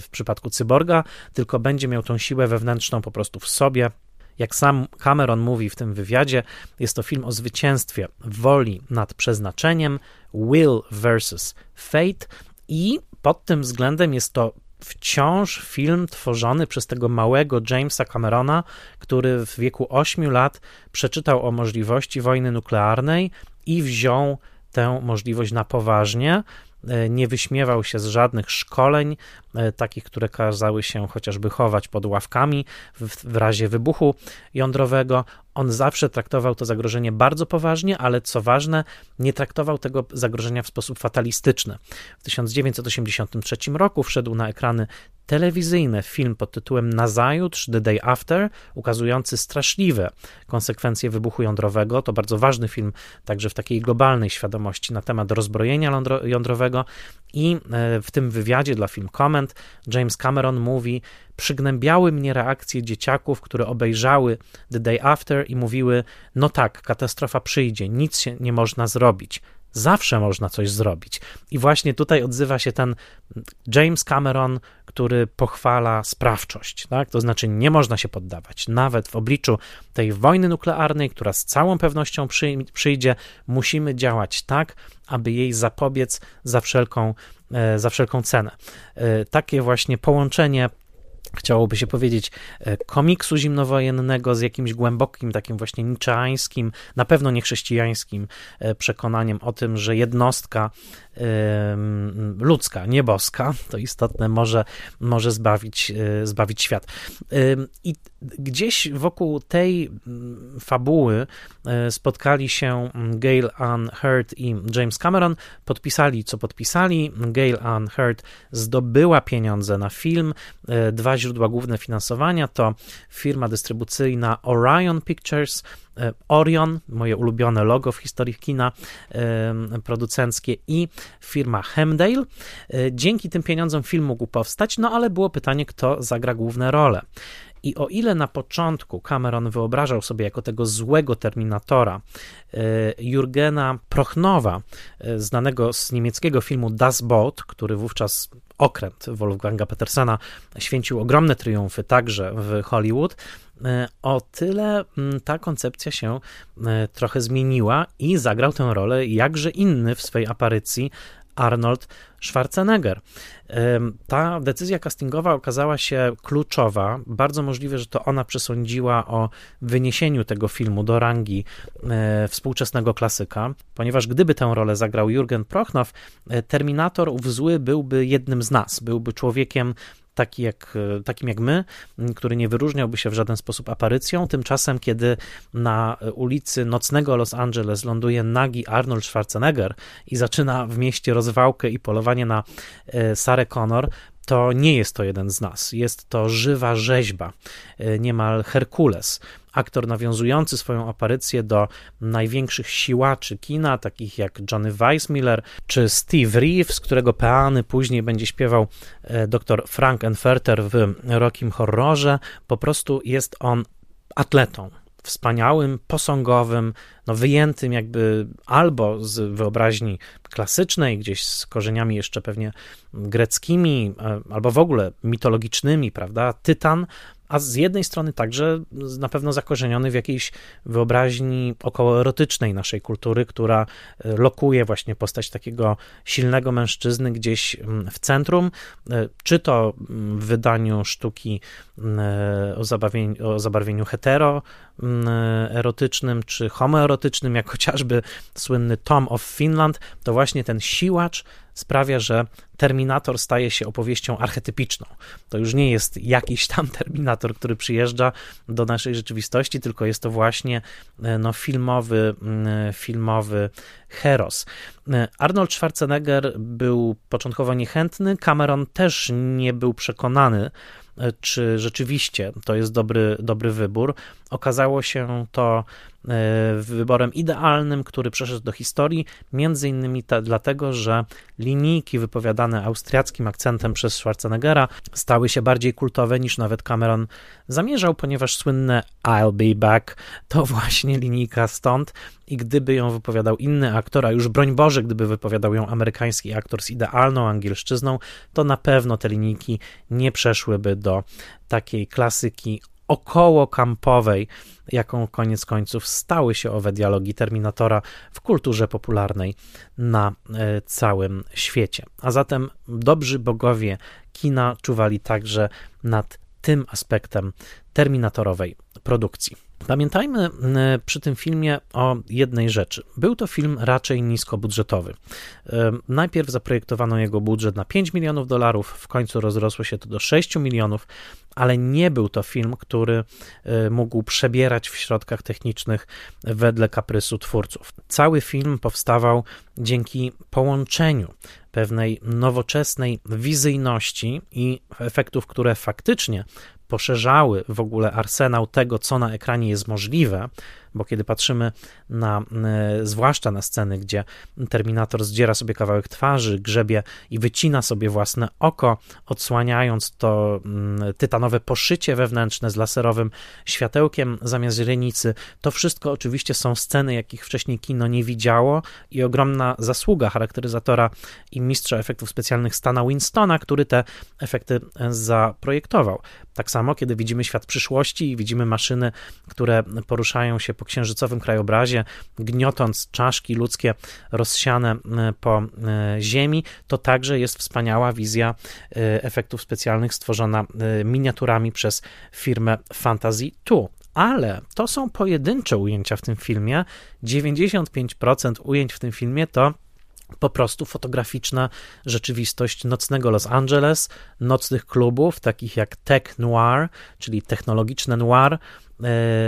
Speaker 1: w przypadku cyborga, tylko będzie miał tą siłę wewnętrzną po prostu w sobie, jak sam Cameron mówi w tym wywiadzie, jest to film o zwycięstwie woli nad przeznaczeniem, will versus fate, i pod tym względem jest to wciąż film tworzony przez tego małego Jamesa Camerona, który w wieku 8 lat przeczytał o możliwości wojny nuklearnej i wziął tę możliwość na poważnie. Nie wyśmiewał się z żadnych szkoleń, takich, które kazały się chociażby chować pod ławkami w, w razie wybuchu jądrowego. On zawsze traktował to zagrożenie bardzo poważnie, ale co ważne, nie traktował tego zagrożenia w sposób fatalistyczny. W 1983 roku wszedł na ekrany telewizyjne film pod tytułem Nazajutrz, The Day After, ukazujący straszliwe konsekwencje wybuchu jądrowego. To bardzo ważny film także w takiej globalnej świadomości na temat rozbrojenia jądrowego i e, w tym wywiadzie dla Film Comment James Cameron mówi, przygnębiały mnie reakcje dzieciaków, które obejrzały The Day After i mówiły: No tak, katastrofa przyjdzie, nic się nie można zrobić. Zawsze można coś zrobić. I właśnie tutaj odzywa się ten James Cameron, który pochwala sprawczość. Tak? To znaczy, nie można się poddawać. Nawet w obliczu tej wojny nuklearnej, która z całą pewnością przyjdzie, musimy działać tak, aby jej zapobiec za wszelką, za wszelką cenę. E, takie właśnie połączenie chciałoby się powiedzieć, e, komiksu zimnowojennego z jakimś głębokim, takim właśnie niczeańskim, na pewno niechrześcijańskim przekonaniem o tym, że jednostka ludzka, nieboska, to istotne, może, może zbawić, e, zbawić świat. I gdzieś wokół tej fabuły e, spotkali się Gail Ann Hurd i James Cameron, podpisali co podpisali. Gail Ann Hurd zdobyła pieniądze na film. E, dwa źródła główne finansowania to firma dystrybucyjna Orion Pictures, Orion, moje ulubione logo w historii kina producenckie i firma Hemdale. E, dzięki tym pieniądzom film mógł powstać, no ale było pytanie, kto zagra główne role. I o ile na początku Cameron wyobrażał sobie jako tego złego Terminatora e, Jurgena Prochnowa, znanego z niemieckiego filmu Das Boot, który wówczas okręt Wolfganga Petersena święcił ogromne triumfy także w Hollywood, E, o tyle mm, ta koncepcja się e, trochę zmieniła i zagrał tę rolę jakże inny w swojej aparycji Arnold Schwarzenegger. E, ta decyzja castingowa okazała się kluczowa. Bardzo możliwe, że to ona przesądziła o wyniesieniu tego filmu do rangi współczesnego klasyka, ponieważ gdyby tę rolę zagrał Jürgen Prochnow, Terminator ów zły byłby jednym z nas, byłby człowiekiem taki jak, takim jak my, który nie wyróżniałby się w żaden sposób aparycją. Tymczasem, kiedy na ulicy nocnego Los Angeles ląduje nagi Arnold Schwarzenegger i zaczyna w mieście rozwałkę i polowanie na e, Sarę Connor, to nie jest to jeden z nas. Jest to żywa rzeźba, e, niemal Herkules. Aktor nawiązujący swoją aparycję do największych siłaczy kina, takich jak Johnny Weissmiller czy Steve Reeves, którego peany później będzie śpiewał e, dr Frank Enferter w Rockim Horrorze. Po prostu jest on atletą, wspaniałym, posągowym, no wyjętym jakby albo z wyobraźni klasycznej, gdzieś z korzeniami jeszcze pewnie greckimi, e, albo w ogóle mitologicznymi, prawda? Tytan, a z jednej strony także na pewno zakorzeniony w jakiejś wyobraźni okołoerotycznej naszej kultury, która e, lokuje właśnie postać takiego silnego mężczyzny gdzieś mm, w centrum, e, czy to mm, w wydaniu sztuki mm, o, zabarwieniu, o zabarwieniu hetero erotycznym, czy homoerotycznym, jak chociażby słynny Tom of Finland, to właśnie ten siłacz sprawia, że Terminator staje się opowieścią archetypiczną. To już nie jest jakiś tam Terminator, który przyjeżdża do naszej rzeczywistości, tylko jest to właśnie e, no, filmowy, mm, filmowy heros. E, Arnold Schwarzenegger był początkowo niechętny, Cameron też nie był przekonany, e, czy rzeczywiście to jest dobry, dobry wybór. Okazało się to wyborem idealnym, który przeszedł do historii, między innymi te, dlatego, że linijki wypowiadane austriackim akcentem przez Schwarzeneggera stały się bardziej kultowe niż nawet Cameron zamierzał, ponieważ słynne I'll be back to właśnie linijka stąd i gdyby ją wypowiadał inny aktor, a już broń Boże, gdyby wypowiadał ją amerykański aktor z idealną angielszczyzną, to na pewno te linijki nie przeszłyby do takiej klasyki około kampowej, jaką koniec końców stały się owe dialogi Terminatora w kulturze popularnej na e, całym świecie. A zatem dobrzy bogowie kina czuwali także nad tym aspektem terminatorowej produkcji. Pamiętajmy przy tym filmie o jednej rzeczy. Był to film raczej niskobudżetowy. Najpierw zaprojektowano jego budżet na 5 milionów dolarów, w końcu rozrosło się to do 6 milionów, ale nie był to film, który e, mógł przebierać w środkach technicznych wedle kaprysu twórców. Cały film powstawał dzięki połączeniu pewnej nowoczesnej wizyjności i efektów, które faktycznie poszerzały w ogóle arsenał tego, co na ekranie jest możliwe, bo kiedy patrzymy na, e, zwłaszcza na sceny, gdzie Terminator zdziera sobie kawałek twarzy, grzebie i wycina sobie własne oko, odsłaniając to mm, tytanowe poszycie wewnętrzne z laserowym światełkiem zamiast źrenicy, to wszystko oczywiście są sceny, jakich wcześniej kino nie widziało i ogromna zasługa charakteryzatora i mistrza efektów specjalnych Stana Winstona, który te efekty e, zaprojektował. Tak samo, kiedy widzimy świat przyszłości i widzimy maszyny, które poruszają się po księżycowym krajobrazie, gniotąc czaszki ludzkie rozsiane e, po e, ziemi, to także jest wspaniała wizja e, efektów specjalnych stworzona miniaturami przez firmę Fantasy 2 ale to są pojedyncze ujęcia w tym filmie. 95% ujęć w tym filmie to po prostu fotograficzna rzeczywistość nocnego Los Angeles, nocnych klubów, takich jak Tech Noir, czyli technologiczne noir,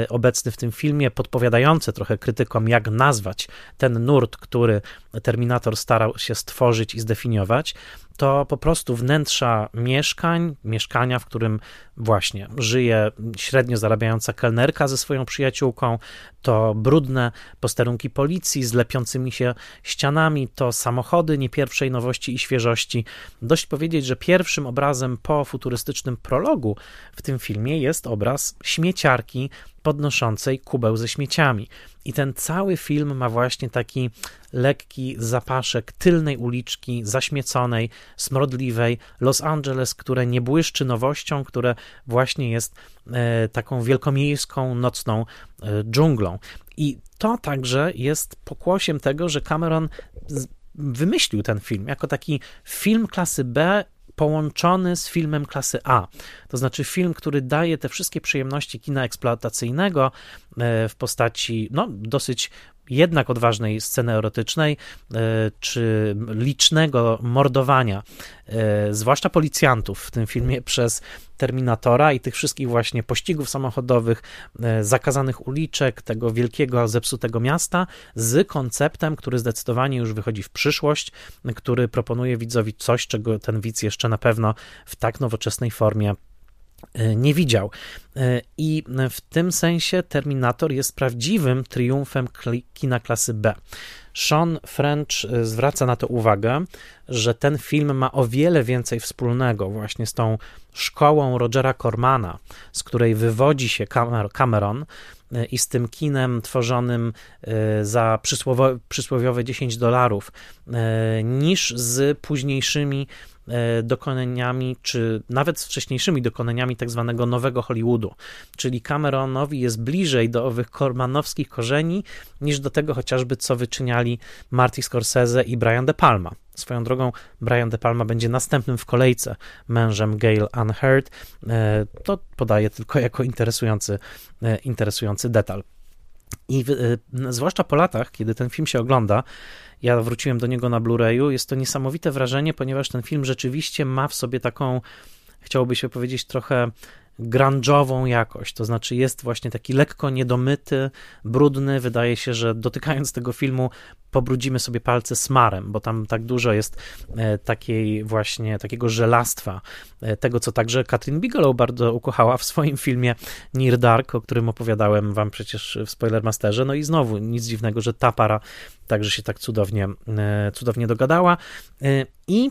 Speaker 1: obecny w tym filmie, podpowiadające trochę krytykom, jak nazwać ten nurt, który Terminator starał się stworzyć i zdefiniować, to po prostu wnętrza mieszkań, mieszkania, w którym właśnie żyje średnio zarabiająca kelnerka ze swoją przyjaciółką, to brudne posterunki policji z lepiącymi się ścianami, to samochody nie pierwszej nowości i świeżości. Dość powiedzieć, że pierwszym obrazem po futurystycznym prologu w tym filmie jest obraz śmieciarki podnoszącej kubeł ze śmieciami. I ten cały film ma właśnie taki lekki zapaszek tylnej uliczki, zaśmieconej, smrodliwej Los Angeles, które nie błyszczy nowością, które właśnie jest e, taką wielkomiejską, nocną e, dżunglą. I to także jest pokłosiem tego, że Cameron wymyślił ten film jako taki film klasy B połączony z filmem klasy A. To znaczy film, który daje te wszystkie przyjemności kina eksploatacyjnego e, w postaci no, dosyć jednak odważnej sceny erotycznej, czy licznego mordowania, zwłaszcza policjantów w tym filmie przez Terminatora i tych wszystkich właśnie pościgów samochodowych, zakazanych uliczek, tego wielkiego, zepsutego miasta, z konceptem, który zdecydowanie już wychodzi w przyszłość, który proponuje widzowi coś, czego ten widz jeszcze na pewno w tak nowoczesnej formie E, nie widział. E, I w tym sensie Terminator jest prawdziwym triumfem kina klasy B. Sean French e, zwraca na to uwagę, że ten film ma o wiele więcej wspólnego właśnie z tą szkołą Rogera Cormana, z której wywodzi się Cameron i z tym kinem tworzonym za przysłowiowe 10 dolarów, niż z późniejszymi E, dokonaniami, czy nawet z wcześniejszymi dokonaniami tak zwanego nowego Hollywoodu. Czyli Cameronowi jest bliżej do owych kormanowskich korzeni niż do tego chociażby, co wyczyniali Marty Scorsese i Brian De Palma. Swoją drogą, Brian De Palma będzie następnym w kolejce mężem Gail Unheard. E, to podaję tylko jako interesujący, e, interesujący detal. I zwłaszcza po latach, kiedy ten film się ogląda, ja wróciłem do niego na Blu-rayu. Jest to niesamowite wrażenie, ponieważ ten film rzeczywiście ma w sobie taką, chciałoby się powiedzieć, trochę grunge'ową jakość, to znaczy jest właśnie taki lekko niedomyty, brudny, wydaje się, że dotykając tego filmu pobrudzimy sobie palce smarem, bo tam tak dużo jest e, takiej właśnie, takiego żelastwa, e, tego co także Katrin Bigelow bardzo ukochała w swoim filmie Near Dark, o którym opowiadałem wam przecież w Spoilermasterze, no i znowu nic dziwnego, że ta para także się tak cudownie, e, cudownie dogadała. I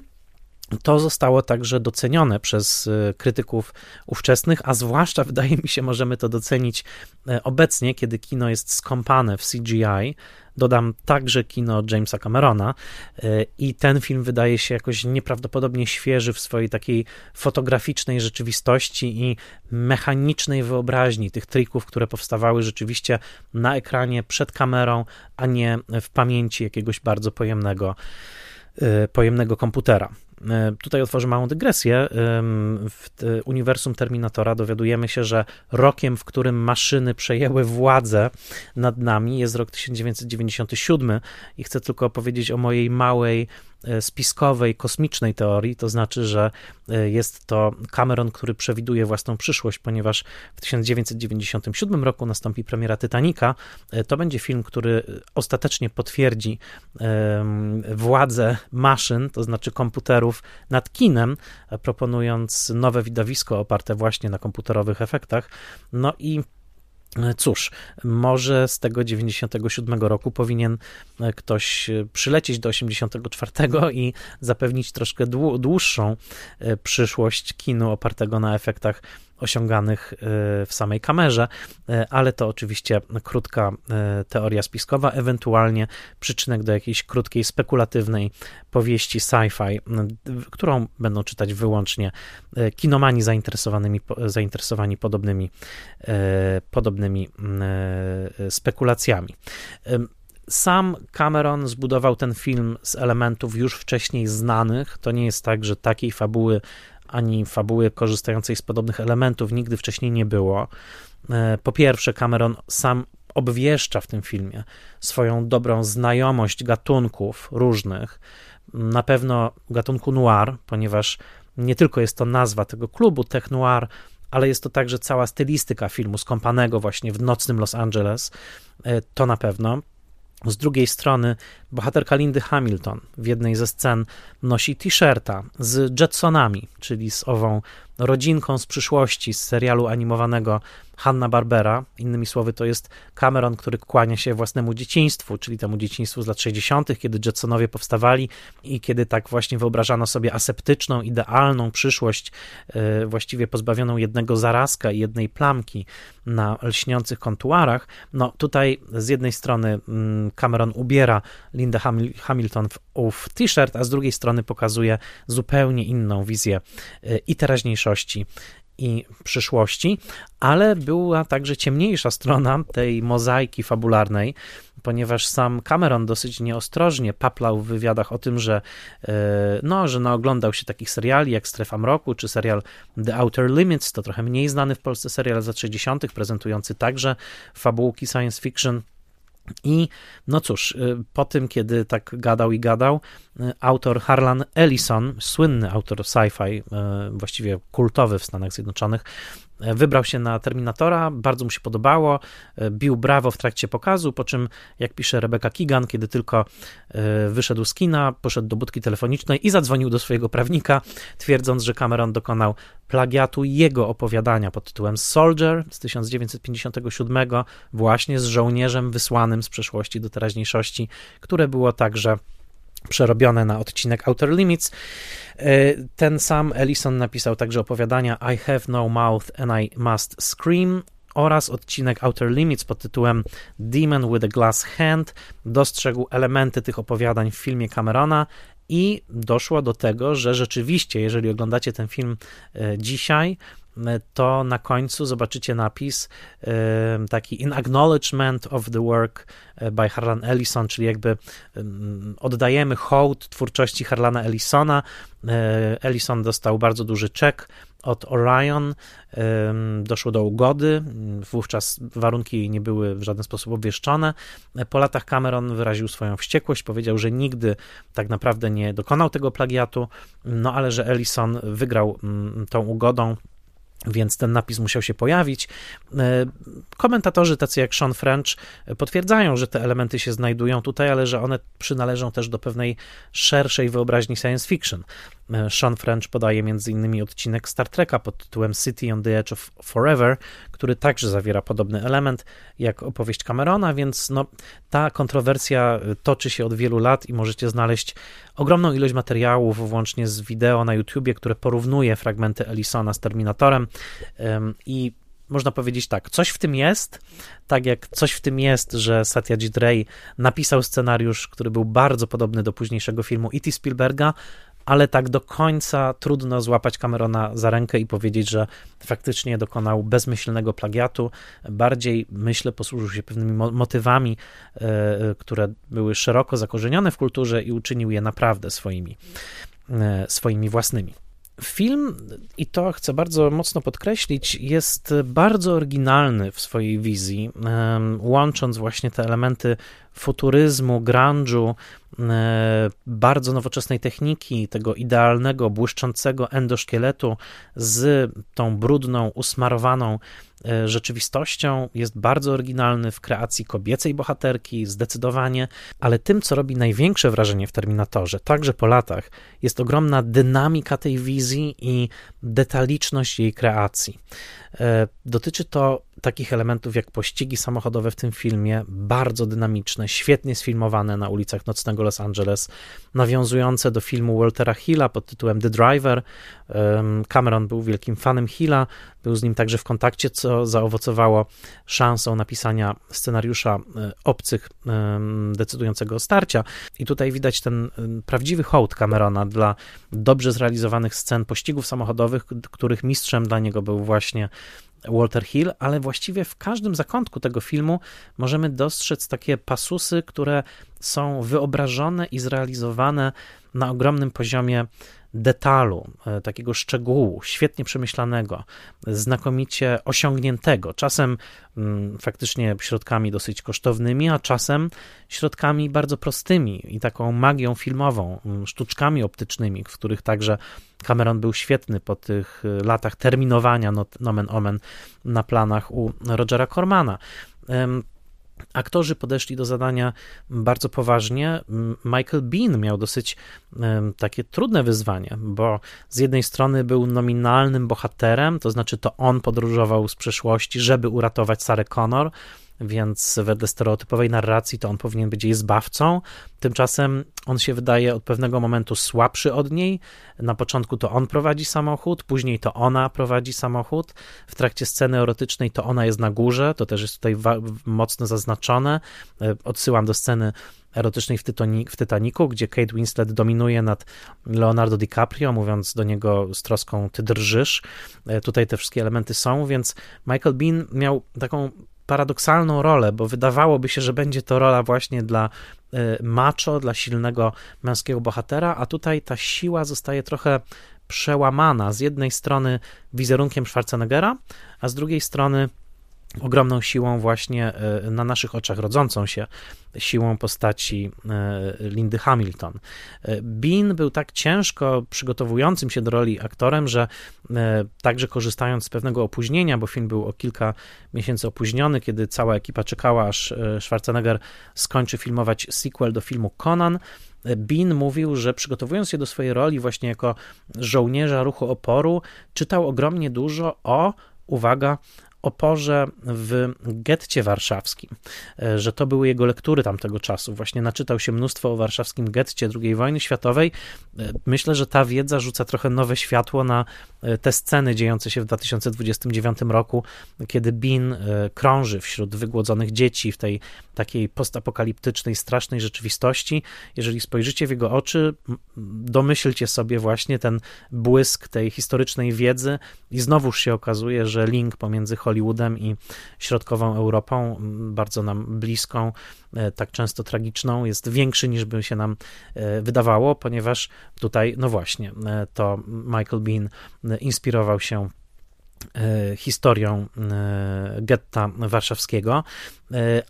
Speaker 1: to zostało także docenione przez e, krytyków ówczesnych, a zwłaszcza wydaje mi się, możemy to docenić e, obecnie, kiedy kino jest skąpane w CGI. Dodam także kino Jamesa Camerona e, i ten film wydaje się jakoś nieprawdopodobnie świeży w swojej takiej fotograficznej rzeczywistości i mechanicznej wyobraźni tych trików, które powstawały rzeczywiście na ekranie przed kamerą, a nie w pamięci jakiegoś bardzo pojemnego pojemnego komputera. E, tutaj otworzę małą dygresję. W uniwersum Terminatora dowiadujemy się, że rokiem, w którym maszyny przejęły władzę nad nami, jest rok 1997 i chcę tylko opowiedzieć o mojej małej spiskowej, kosmicznej teorii, to znaczy, że e, jest to Cameron, który przewiduje własną przyszłość, ponieważ w 1997 roku nastąpi premiera Titanica. E, to będzie film, który ostatecznie potwierdzi władzę maszyn, to znaczy komputerów nad kinem, proponując nowe widowisko oparte właśnie na komputerowych efektach. No i Cóż, może z tego 97 roku powinien e, ktoś e, przylecieć do 84 i zapewnić troszkę dłuższą e, przyszłość kinu opartego na efektach osiąganych e, w samej kamerze, e, ale to oczywiście krótka e, teoria spiskowa, ewentualnie przyczynek do jakiejś krótkiej, spekulatywnej powieści sci-fi, którą będą czytać wyłącznie kinomani zainteresowanymi, zainteresowani podobnymi, podobnymi spekulacjami. Sam Cameron zbudował ten film z elementów już wcześniej znanych. To nie jest tak, że takiej fabuły ani fabuły korzystającej z podobnych elementów nigdy wcześniej nie było. E, po pierwsze, Cameron sam obwieszcza w tym filmie swoją dobrą znajomość gatunków różnych, na pewno gatunku noir, ponieważ nie tylko jest to nazwa tego klubu tech noir, ale jest to także cała stylistyka filmu skąpanego właśnie w nocnym Los Angeles, e, to na pewno. Z drugiej strony bohaterka Lindy Hamilton w jednej ze scen nosi t-shirta z Jetsonami, czyli z ową rodzinką z przyszłości, z serialu animowanego Hanna-Barbera. Innymi słowy, to jest Cameron, który kłania się własnemu dzieciństwu, czyli temu dzieciństwu z lat 60., kiedy Jetsonowie powstawali i kiedy tak właśnie wyobrażano sobie aseptyczną, idealną przyszłość, e, właściwie pozbawioną jednego zarazka i jednej plamki na lśniących kontuarach. No tutaj z jednej strony mm, Cameron ubiera Linda Hamilton w ów t-shirt, a z drugiej strony pokazuje zupełnie inną wizję e, i teraźniejszości, i przyszłości, ale była także ciemniejsza strona tej mozaiki fabularnej, ponieważ sam Cameron dosyć nieostrożnie paplał w wywiadach o tym, że e, no, że naoglądał się takich seriali jak Strefa Mroku, czy serial The Outer Limits, to trochę mniej znany w Polsce serial za 60., prezentujący także fabułki science fiction I no cóż, y, po tym, kiedy tak gadał i gadał, y, autor Harlan Ellison, słynny autor sci-fi, y, właściwie kultowy w Stanach Zjednoczonych, wybrał się na Terminatora, bardzo mu się podobało, bił brawo w trakcie pokazu, po czym, jak pisze Rebecca Keegan, kiedy tylko wyszedł z kina, poszedł do budki telefonicznej i zadzwonił do swojego prawnika, twierdząc, że Cameron dokonał plagiatu jego opowiadania pod tytułem Soldier z 1957, właśnie z żołnierzem wysłanym z przeszłości do teraźniejszości, które było także przerobione na odcinek Outer Limits. E, ten sam Ellison napisał także opowiadania I Have No Mouth and I Must Scream oraz odcinek Outer Limits pod tytułem Demon with a Glass Hand. Dostrzegł elementy tych opowiadań w filmie Camerona i doszło do tego, że rzeczywiście, jeżeli oglądacie ten film e, dzisiaj, to na końcu zobaczycie napis e, taki in acknowledgement of the work by Harlan Ellison, czyli jakby oddajemy hołd twórczości Harlana Ellisona. Ellison dostał bardzo duży czek od Orion doszło do ugody. Wówczas warunki nie były w żaden sposób obwieszczone. Po latach Cameron wyraził swoją wściekłość, powiedział, że nigdy tak naprawdę nie dokonał tego plagiatu, no ale że Ellison wygrał tą ugodą więc ten napis musiał się pojawić. E, komentatorzy tacy jak Sean French potwierdzają, że te elementy się znajdują tutaj, ale że one przynależą też do pewnej szerszej wyobraźni science fiction. Sean French podaje m.in. odcinek Star Treka pod tytułem City on the Edge of Forever, który także zawiera podobny element jak opowieść Camerona, więc no, ta kontrowersja toczy się od wielu lat i możecie znaleźć ogromną ilość materiałów, włącznie z wideo na YouTubie, które porównuje fragmenty Ellisona z Terminatorem i można powiedzieć tak, coś w tym jest, tak jak coś w tym jest, że Satyajit Ray napisał scenariusz, który był bardzo podobny do późniejszego filmu E.T. Spielberga, ale tak do końca trudno złapać Camerona za rękę i powiedzieć, że faktycznie dokonał bezmyślnego plagiatu. Bardziej, myślę, posłużył się pewnymi motywami, e, które były szeroko zakorzenione w kulturze i uczynił je naprawdę swoimi, e, swoimi własnymi. Film, i to chcę bardzo mocno podkreślić, jest bardzo oryginalny w swojej wizji, łącząc właśnie te elementy futuryzmu, grunge'u, bardzo nowoczesnej techniki, tego idealnego, błyszczącego endoszkieletu z tą brudną, usmarowaną E, rzeczywistością, jest bardzo oryginalny w kreacji kobiecej bohaterki, zdecydowanie, ale tym, co robi największe wrażenie w Terminatorze, także po latach, jest ogromna dynamika tej wizji i detaliczność jej kreacji. E, dotyczy to takich elementów jak pościgi samochodowe w tym filmie, bardzo dynamiczne, świetnie sfilmowane na ulicach nocnego Los Angeles, nawiązujące do filmu Waltera Hilla pod tytułem The Driver. Cameron był wielkim fanem Hilla, był z nim także w kontakcie, co zaowocowało szansą napisania scenariusza e, obcych decydującego o starcia. I tutaj widać ten prawdziwy hołd Camerona dla dobrze zrealizowanych scen pościgów samochodowych, których mistrzem dla niego był właśnie Walter Hill, ale właściwie w każdym zakątku tego filmu możemy dostrzec takie pasusy, które są wyobrażone i zrealizowane na ogromnym poziomie detalu, e, takiego szczegółu, świetnie przemyślanego, znakomicie osiągniętego, czasem mm, faktycznie środkami dosyć kosztownymi, a czasem środkami bardzo prostymi i taką magią filmową, mm, sztuczkami optycznymi, w których także Cameron był świetny po tych e, latach terminowania nomen omen na planach u Rogera Cormana. Aktorzy podeszli do zadania bardzo poważnie. Michael Bean miał dosyć takie trudne wyzwanie, bo z jednej strony był nominalnym bohaterem, to znaczy to on podróżował z przeszłości, żeby uratować Sarę Connor, więc wedle stereotypowej narracji to on powinien być jej zbawcą. Tymczasem on się wydaje od pewnego momentu słabszy od niej. Na początku to on prowadzi samochód, później to ona prowadzi samochód. W trakcie sceny erotycznej to ona jest na górze, to też jest tutaj mocno zaznaczone. E, odsyłam do sceny erotycznej w, Tytoni w Titanicu, gdzie Kate Winslet dominuje nad Leonardo DiCaprio, mówiąc do niego z troską ty drżysz. E, tutaj te wszystkie elementy są, więc Michael Bean miał taką paradoksalną rolę, bo wydawałoby się, że będzie to rola właśnie dla y, macho, dla silnego męskiego bohatera, a tutaj ta siła zostaje trochę przełamana. Z jednej strony wizerunkiem Schwarzeneggera, a z drugiej strony ogromną siłą właśnie e, na naszych oczach rodzącą się siłą postaci e, Lindy Hamilton. E, Bean był tak ciężko przygotowującym się do roli aktorem, że także korzystając z pewnego opóźnienia, bo film był o kilka miesięcy opóźniony, kiedy cała ekipa czekała, aż Schwarzenegger skończy filmować sequel do filmu Conan, Bean mówił, że przygotowując się do swojej roli właśnie jako żołnierza ruchu oporu, czytał ogromnie dużo o, uwaga, oporze w getcie warszawskim, e, że to były jego lektury tamtego czasu. Właśnie naczytał się mnóstwo o warszawskim getcie II wojny światowej. E, myślę, że ta wiedza rzuca trochę nowe światło na e, te sceny dziejące się w 2029 roku, kiedy Bean krąży wśród wygłodzonych dzieci w tej takiej postapokaliptycznej, strasznej rzeczywistości. Jeżeli spojrzycie w jego oczy, domyślcie sobie właśnie ten błysk tej historycznej wiedzy i znowuż się okazuje, że link pomiędzy Hollywoodem i środkową Europą, bardzo nam bliską, e, tak często tragiczną, jest większy niż by się nam e, wydawało, ponieważ tutaj, no właśnie, e, to Michael Bean inspirował się historią getta warszawskiego,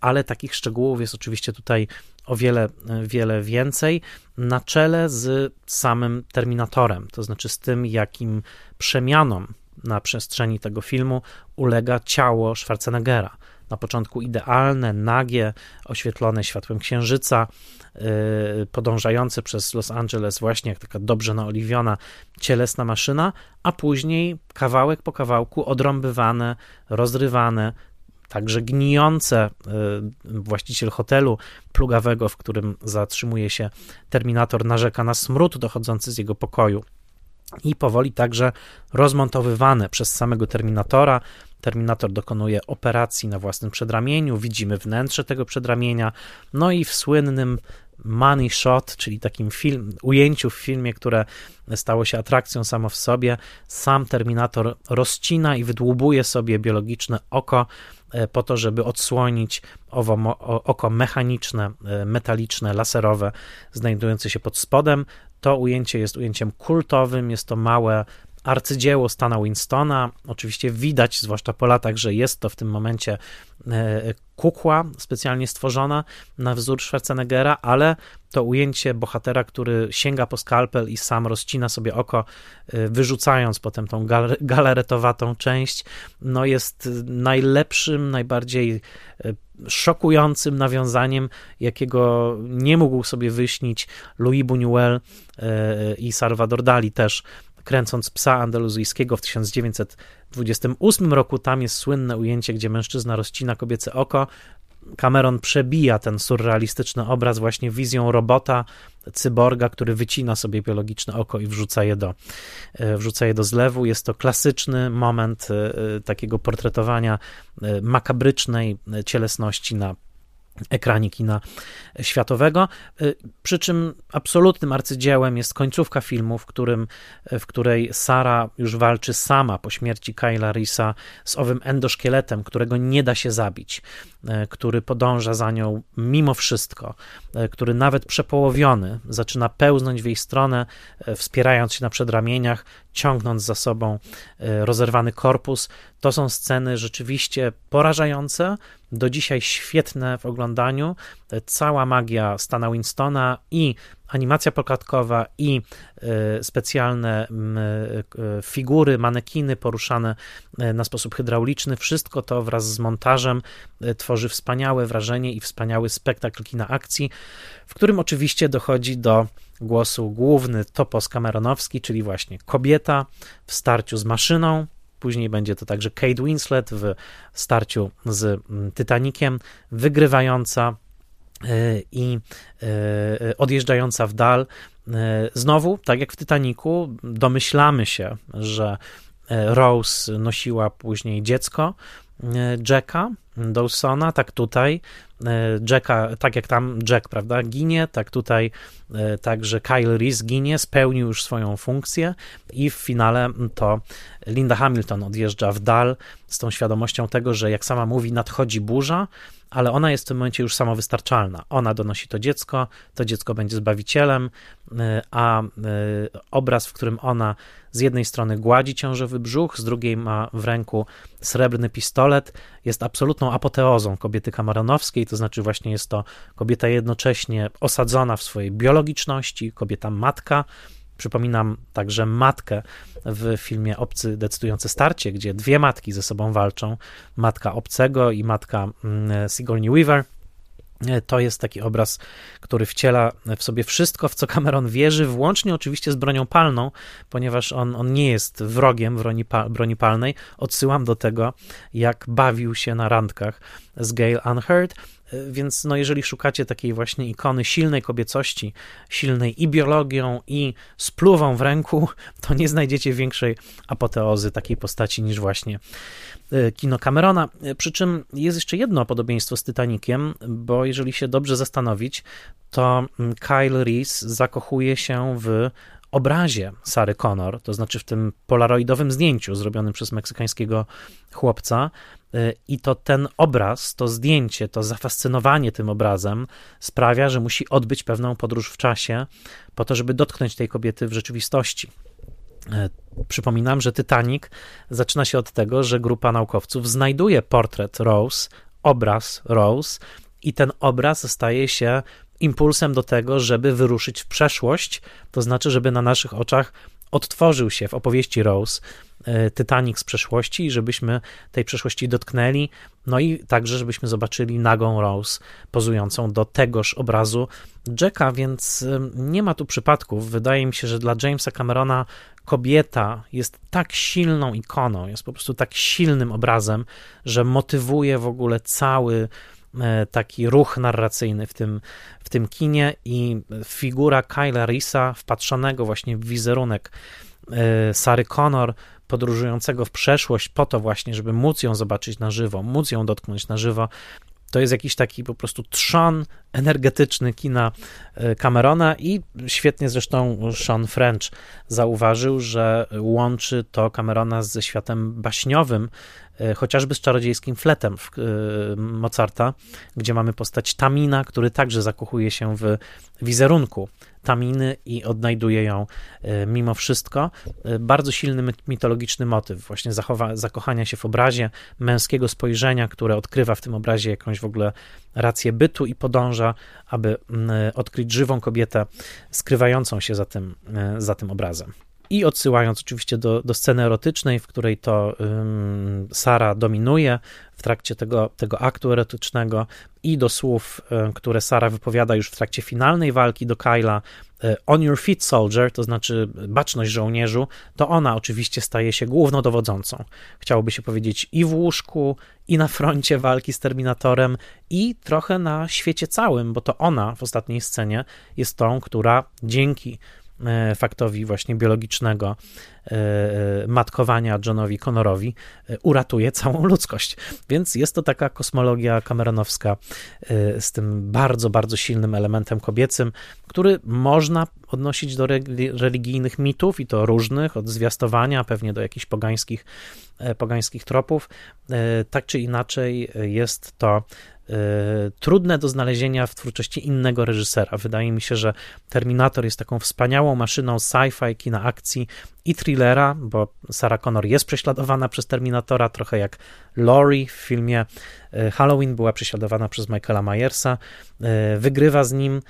Speaker 1: ale takich szczegółów jest oczywiście tutaj o wiele, wiele więcej, na czele z samym Terminatorem, to znaczy z tym, jakim przemianom na przestrzeni tego filmu ulega ciało Schwarzeneggera. Na początku idealne, nagie, oświetlone światłem księżyca, yy, podążające przez Los Angeles właśnie jak taka dobrze naoliwiona cielesna maszyna, a później kawałek po kawałku odrąbywane, rozrywane, także gnijące yy, właściciel hotelu plugawego, w którym zatrzymuje się Terminator, narzeka na smród dochodzący z jego pokoju i powoli także rozmontowywane przez samego Terminatora. Terminator dokonuje operacji na własnym przedramieniu, widzimy wnętrze tego przedramienia, no i w słynnym money shot, czyli takim film, ujęciu w filmie, które stało się atrakcją samo w sobie, sam Terminator rozcina i wydłubuje sobie biologiczne oko e, po to, żeby odsłonić owo, oko mechaniczne, e, metaliczne, laserowe, znajdujące się pod spodem. To ujęcie jest ujęciem kultowym, jest to małe arcydzieło Stana Winstona. Oczywiście widać, zwłaszcza po latach, że jest to w tym momencie e, kukła specjalnie stworzona na wzór Schwarzeneggera, ale to ujęcie bohatera, który sięga po skalpel i sam rozcina sobie oko, e, wyrzucając potem tą galaretowatą część, no jest najlepszym, najbardziej e, szokującym nawiązaniem, jakiego nie mógł sobie wyśnić Louis Buñuel i Salvador Dali też kręcąc psa andaluzyjskiego w 1928 roku. Tam jest słynne ujęcie, gdzie mężczyzna rozcina kobiece oko. Cameron przebija ten surrealistyczny obraz właśnie wizją robota, cyborga, który wycina sobie biologiczne oko i wrzuca je do, e, wrzuca je do zlewu. Jest to klasyczny moment e, e, takiego portretowania makabrycznej cielesności na ekranie kina światowego. Y, przy czym absolutnym arcydziełem jest końcówka filmu, w, którym, w której Sara już walczy sama po śmierci Kyla Risa z owym endoszkieletem, którego nie da się zabić, y, który podąża za nią mimo wszystko, y, który nawet przepołowiony zaczyna pełznąć w jej stronę, wspierając się na przedramieniach, ciągnąc za sobą rozerwany korpus. To są sceny rzeczywiście porażające, do dzisiaj świetne w oglądaniu. Cała magia Stana Winstona i animacja pokatkowa i e, specjalne e, figury, manekiny poruszane e, na sposób hydrauliczny, wszystko to wraz z montażem tworzy wspaniałe wrażenie i wspaniały spektakl kina akcji, w którym oczywiście dochodzi do głosu główny topos kameronowski, czyli właśnie kobieta w starciu z maszyną, Później będzie to także Kate Winslet w starciu z mm, Titanikiem, wygrywająca e, i e, odjeżdżająca w dal. E, znowu, tak jak w Titaniku, domyślamy się, że Rose nosiła później dziecko Jacka Dawsona, tak tutaj Jacka, tak jak tam Jack, prawda, ginie, tak tutaj także Kyle Reese ginie, spełnił już swoją funkcję i w finale to Linda Hamilton odjeżdża w dal z tą świadomością tego, że jak sama mówi, nadchodzi burza, ale ona jest w tym momencie już samowystarczalna. Ona donosi to dziecko, to dziecko będzie zbawicielem, a obraz, w którym ona z jednej strony gładzi ciążowy brzuch, z drugiej ma w ręku srebrny pistolet, jest absolutną apoteozą kobiety kameronowskiej, to znaczy właśnie jest to kobieta jednocześnie osadzona w swojej biologiczności, kobieta matka, Przypominam także matkę w filmie Obcy decydujące starcie, gdzie dwie matki ze sobą walczą, matka obcego i matka mm, Sigourney Weaver. To jest taki obraz, który wciela w sobie wszystko, w co Cameron wierzy, włącznie oczywiście z bronią palną, ponieważ on, on nie jest wrogiem broni, broni palnej. Odsyłam do tego, jak bawił się na randkach z Gail Unheard, więc no, jeżeli szukacie takiej właśnie ikony silnej kobiecości, silnej i biologią, i spluwą w ręku, to nie znajdziecie większej apoteozy takiej postaci niż właśnie e, kino Camerona. Przy czym jest jeszcze jedno podobieństwo z Titanikiem, bo jeżeli się dobrze zastanowić, to mm, Kyle Reese zakochuje się w obrazie Sary Connor, to znaczy w tym polaroidowym zdjęciu zrobionym przez meksykańskiego chłopca, I to ten obraz, to zdjęcie, to zafascynowanie tym obrazem sprawia, że musi odbyć pewną podróż w czasie, po to, żeby dotknąć tej kobiety w rzeczywistości. Y, przypominam, że Titanic zaczyna się od tego, że grupa naukowców znajduje portret Rose, obraz Rose, i ten obraz staje się impulsem do tego, żeby wyruszyć w przeszłość, to znaczy, żeby na naszych oczach odtworzył się w opowieści Rose e, Titanic z przeszłości, żebyśmy tej przeszłości dotknęli, no i także, żebyśmy zobaczyli nagą Rose pozującą do tegoż obrazu Jacka, więc nie ma tu przypadków. Wydaje mi się, że dla Jamesa Camerona kobieta jest tak silną ikoną, jest po prostu tak silnym obrazem, że motywuje w ogóle cały taki ruch narracyjny w tym, w tym kinie i figura Kyla Risa wpatrzonego właśnie w wizerunek e, Sary Connor, podróżującego w przeszłość po to właśnie, żeby móc ją zobaczyć na żywo, móc ją dotknąć na żywo, to jest jakiś taki po prostu trzon energetyczny kina e, Camerona i świetnie zresztą Sean French zauważył, że łączy to Camerona ze światem baśniowym, e, chociażby z czarodziejskim fletem e, Mozarta, gdzie mamy postać Tamina, który także zakochuje się w wizerunku Taminy i odnajduje ją e, mimo wszystko. E, bardzo silny mitologiczny motyw właśnie zakochania się w obrazie, męskiego spojrzenia, które odkrywa w tym obrazie jakąś w ogóle rację bytu i podąża, aby odkryć żywą kobietę skrywającą się za tym, e, za tym obrazem. I odsyłając oczywiście do, do sceny erotycznej, w której to um, Sara dominuje w trakcie tego, tego aktu erotycznego, i do słów, um, które Sara wypowiada już w trakcie finalnej walki do Kyla, um, on your feet, soldier, to znaczy baczność żołnierzu, to ona oczywiście staje się głównodowodzącą. Chciałoby się powiedzieć i w łóżku, i na froncie walki z Terminatorem, i trochę na świecie całym, bo to ona w ostatniej scenie jest tą, która dzięki faktowi właśnie biologicznego e, e, matkowania Johnowi Connorowi uratuje całą ludzkość. Więc jest to taka kosmologia kameronowska z tym bardzo, bardzo silnym elementem kobiecym, który można odnosić do religijnych mitów i to różnych, od zwiastowania pewnie do jakichś pogańskich, pogańskich tropów. Tak czy inaczej jest to trudne do znalezienia w twórczości innego reżysera. Wydaje mi się, że Terminator jest taką wspaniałą maszyną sci-fi, kina akcji i thrillera, bo Sarah Connor jest prześladowana przez Terminatora, trochę jak Laurie w filmie y, Halloween była prześladowana przez Michaela Myersa, y, wygrywa z nim,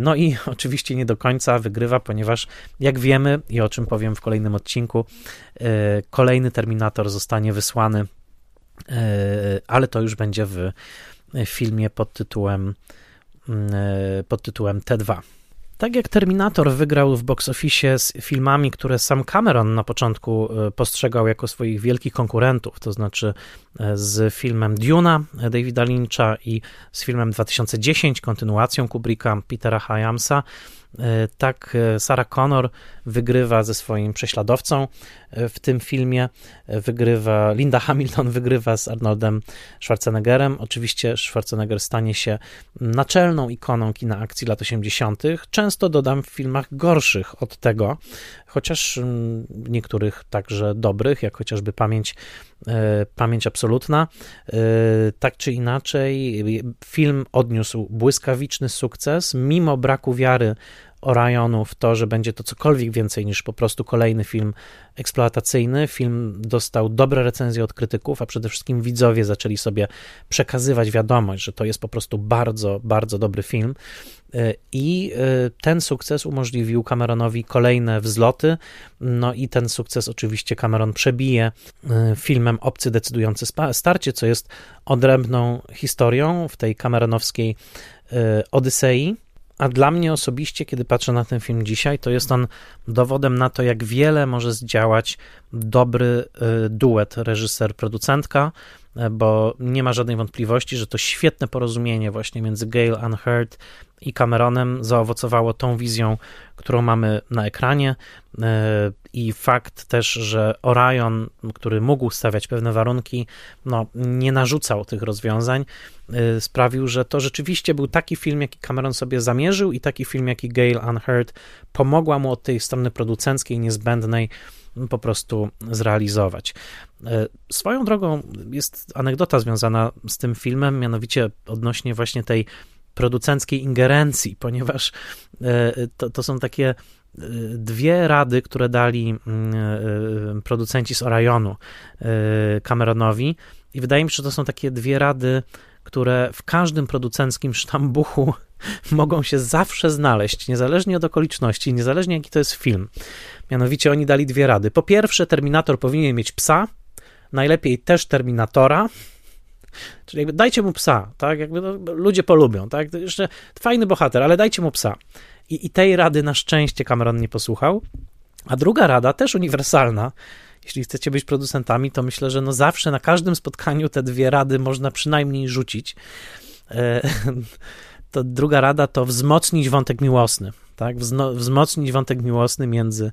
Speaker 1: no i oczywiście nie do końca wygrywa, ponieważ jak wiemy i o czym powiem w kolejnym odcinku, kolejny Terminator zostanie wysłany, ale to już będzie w filmie pod tytułem, mm, e, pod tytułem T2. Tak jak Terminator wygrał w box office z filmami, które sam Cameron na początku e, postrzegał jako swoich wielkich konkurentów, to znaczy e, z filmem Duna Davida Lyncha i z filmem 2010, kontynuacją Kubricka Petera Hyamsa, Tak Sarah Connor wygrywa ze swoim prześladowcą w tym filmie, wygrywa, Linda Hamilton wygrywa z Arnoldem Schwarzeneggerem. Oczywiście Schwarzenegger stanie się naczelną ikoną kina akcji lat 80. Często dodam w filmach gorszych od tego, chociaż mm, niektórych także dobrych, jak chociażby Pamięć, e, pamięć Absolutna. E, tak czy inaczej, film odniósł błyskawiczny sukces, mimo braku wiary Orionu w to, że będzie to cokolwiek więcej niż po prostu kolejny film eksploatacyjny. Film dostał dobre recenzje od krytyków, a przede wszystkim widzowie zaczęli sobie przekazywać wiadomość, że to jest po prostu bardzo, bardzo dobry film. E, I e, ten sukces umożliwił Cameronowi kolejne wzloty. No i ten sukces oczywiście Cameron przebije e, filmem Obcy decydujący starcie, co jest odrębną historią w tej cameronowskiej Odysei. A dla mnie osobiście, kiedy patrzę na ten film dzisiaj, to jest on dowodem na to, jak wiele może zdziałać dobry duet reżyser-producentka, bo nie ma żadnej wątpliwości, że to świetne porozumienie właśnie między Gail Unheard i Cameronem zaowocowało tą wizją, którą mamy na ekranie. E, i fakt też, że Orion, który mógł stawiać pewne warunki, no, nie narzucał tych rozwiązań, e, sprawił, że to rzeczywiście był taki film, jaki Cameron sobie zamierzył i taki film, jaki Gail Unheard pomogła mu od tej strony producenckiej niezbędnej po prostu zrealizować. E, swoją drogą jest anegdota związana z tym filmem, mianowicie odnośnie właśnie tej producenckiej ingerencji, ponieważ e, to, to są takie e, dwie rady, które dali mm, producenci z Orionu Cameronowi i wydaje mi się, że to są takie dwie rady, które w każdym producenckim sztambuchu mogą się zawsze znaleźć, niezależnie od okoliczności, niezależnie jaki to jest film. Mianowicie oni dali dwie rady. Po pierwsze, Terminator powinien mieć psa, najlepiej też Terminatora, Czyli jakby dajcie mu psa, tak? Jakby no, ludzie polubią, tak? Jeszcze fajny bohater, ale dajcie mu psa. I, I tej rady na szczęście Cameron nie posłuchał. A druga rada, też uniwersalna, jeśli chcecie być producentami, to myślę, że no zawsze na każdym spotkaniu te dwie rady można przynajmniej rzucić. E, to druga rada to wzmocnić wątek miłosny tak, wzmocnić wątek miłosny między,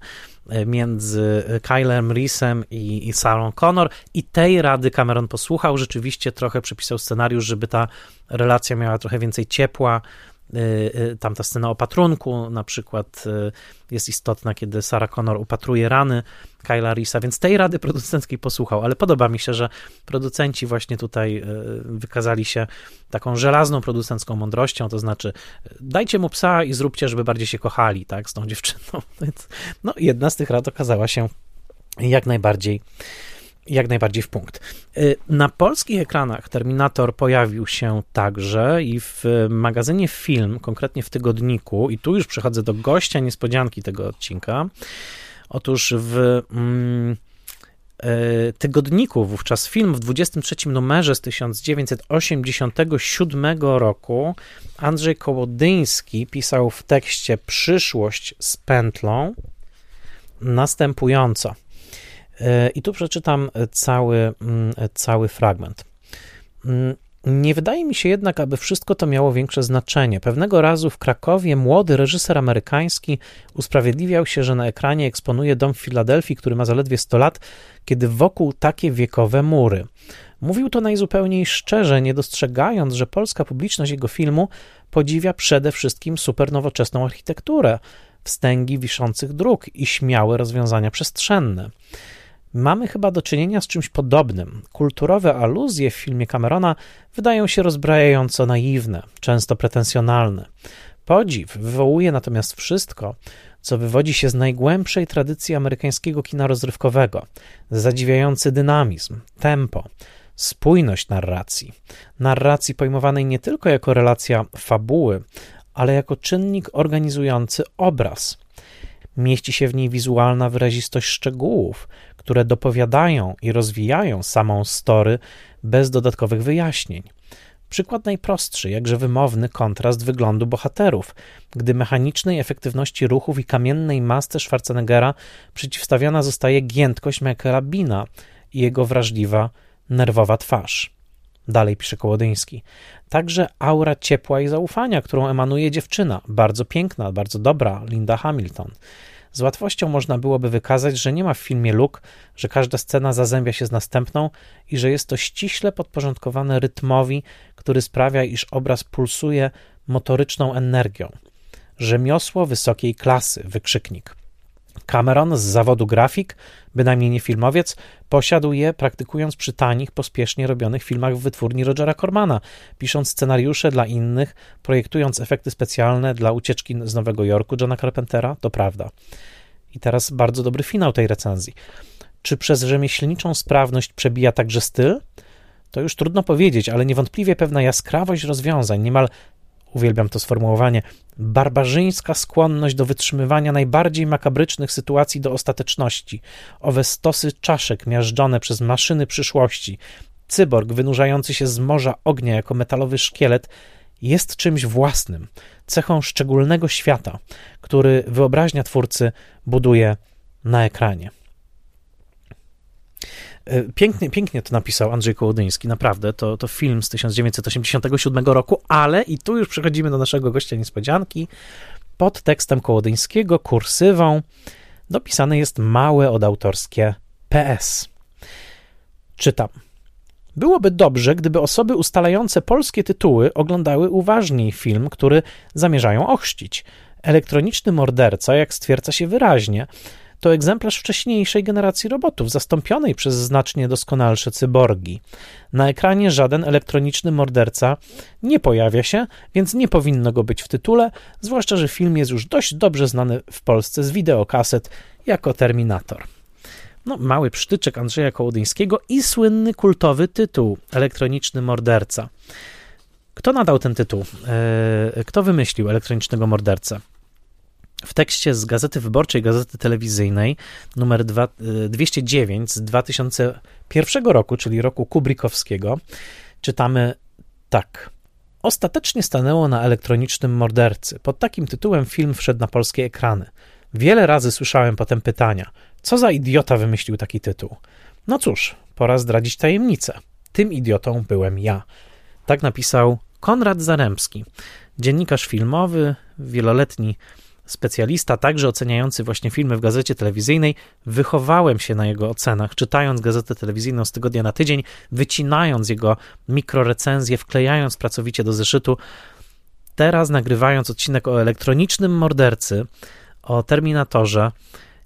Speaker 1: e, między Kylem Reesem i, i Sarah Connor. I tej rady Cameron posłuchał, rzeczywiście trochę przepisał scenariusz, żeby ta relacja miała trochę więcej ciepła, Y, y, tam ta scena opatrunku na przykład y, jest istotna, kiedy Sarah Connor upatruje rany Kyla Risa, więc tej rady producenckiej posłuchał, ale podoba mi się, że producenci właśnie tutaj wykazali się taką żelazną producencką mądrością, to znaczy dajcie mu psa i zróbcie, żeby bardziej się kochali, tak, z tą dziewczyną. Więc, no, jedna z tych rad okazała się jak najbardziej jak najbardziej w punkt. Y, na polskich ekranach Terminator pojawił się także i w magazynie Film, konkretnie w tygodniku, i tu już przechodzę do gościa niespodzianki tego odcinka. Otóż w mm, y, tygodniku, wówczas film w 23 numerze z 1987 roku, Andrzej Kołodyński pisał w tekście Przyszłość z pętlą następująco. E, I tu przeczytam cały, mm, cały fragment. Mm, nie wydaje mi się jednak, aby wszystko to miało większe znaczenie. Pewnego razu w Krakowie młody reżyser amerykański usprawiedliwiał się, że na ekranie eksponuje dom w Filadelfii, który ma zaledwie 100 lat, kiedy wokół takie wiekowe mury. Mówił to najzupełniej szczerze, nie dostrzegając, że polska publiczność jego filmu podziwia przede wszystkim supernowoczesną architekturę, wstęgi wiszących dróg i śmiałe rozwiązania przestrzenne. Mamy chyba do czynienia z czymś podobnym. Kulturowe aluzje w filmie Camerona wydają się rozbrajająco naiwne, często pretensjonalne. Podziw wywołuje natomiast wszystko, co wywodzi się z najgłębszej tradycji amerykańskiego kina rozrywkowego. Zadziwiający dynamizm, tempo, spójność narracji. Narracji pojmowanej nie tylko jako relacja fabuły, ale jako czynnik organizujący obraz. Mieści się w niej wizualna wyrazistość szczegółów, które dopowiadają i rozwijają samą story bez dodatkowych wyjaśnień. Przykład najprostszy, jakże wymowny kontrast wyglądu bohaterów, gdy mechanicznej efektywności ruchów i kamiennej masce Schwarzeneggera przeciwstawiona zostaje giętkość Michaela Bina i jego wrażliwa, nerwowa twarz. Dalej pisze Kołodyński. Także aura ciepła i zaufania, którą emanuje dziewczyna, bardzo piękna, bardzo dobra, Linda Hamilton. Z łatwością można byłoby wykazać, że nie ma w filmie luk, że każda scena zazębia się z następną i że jest to ściśle podporządkowane rytmowi, który sprawia, iż obraz pulsuje motoryczną energią. Rzemiosło wysokiej klasy, wykrzyknik. Cameron z zawodu grafik, bynajmniej nie filmowiec, posiadł je praktykując przy tanich, pospiesznie robionych filmach w wytwórni Rogera Cormana, pisząc scenariusze dla innych, projektując efekty specjalne dla ucieczki z Nowego Jorku Johna Carpentera, to prawda. I teraz bardzo dobry finał tej recenzji. Czy przez rzemieślniczą sprawność przebija także styl? To już trudno powiedzieć, ale niewątpliwie pewna jaskrawość rozwiązań, niemal uwielbiam to sformułowanie, barbarzyńska skłonność do wytrzymywania najbardziej makabrycznych sytuacji do ostateczności, owe stosy czaszek miażdżone przez maszyny przyszłości, cyborg wynurzający się z morza ognia jako metalowy szkielet, jest czymś własnym, cechą szczególnego świata, który wyobraźnia twórcy buduje na ekranie. E, pięknie, pięknie to napisał Andrzej Kołodyński, naprawdę. To, to film z 1987 roku, ale i tu już przechodzimy do naszego gościa niespodzianki. Pod tekstem Kołodyńskiego, kursywą, dopisane jest małe odautorskie PS. Czytam. Byłoby dobrze, gdyby osoby ustalające polskie tytuły oglądały uważniej film, który zamierzają ochrzcić. Elektroniczny morderca, jak stwierdza się wyraźnie, to egzemplarz wcześniejszej generacji robotów, zastąpionej przez znacznie doskonalsze cyborgi. Na ekranie żaden elektroniczny morderca nie pojawia się, więc nie powinno go być w tytule, zwłaszcza, że film jest już dość dobrze znany w Polsce z wideokaset jako Terminator. No, mały przytyczek Andrzeja Kołodyńskiego i słynny kultowy tytuł Elektroniczny morderca. Kto nadał ten tytuł? Eee, kto wymyślił elektronicznego mordercę? W tekście z Gazety Wyborczej, Gazety Telewizyjnej numer 2, 209 y, z 2001 roku, czyli roku Kubrikowskiego, czytamy tak. Ostatecznie stanęło na elektronicznym mordercy. Pod takim tytułem film wszedł na polskie ekrany. Wiele razy słyszałem potem pytania: co za idiota wymyślił taki tytuł? No cóż, pora zdradzić tajemnicę. Tym idiotą byłem ja. Tak napisał Konrad Zaremski, dziennikarz filmowy, wieloletni specjalista, także oceniający właśnie filmy w gazecie telewizyjnej. Wychowałem się na jego ocenach, czytając gazetę telewizyjną z tygodnia na tydzień, wycinając jego mikrorecenzje, wklejając pracowicie do zeszytu. Teraz, nagrywając odcinek o elektronicznym mordercy, o Terminatorze,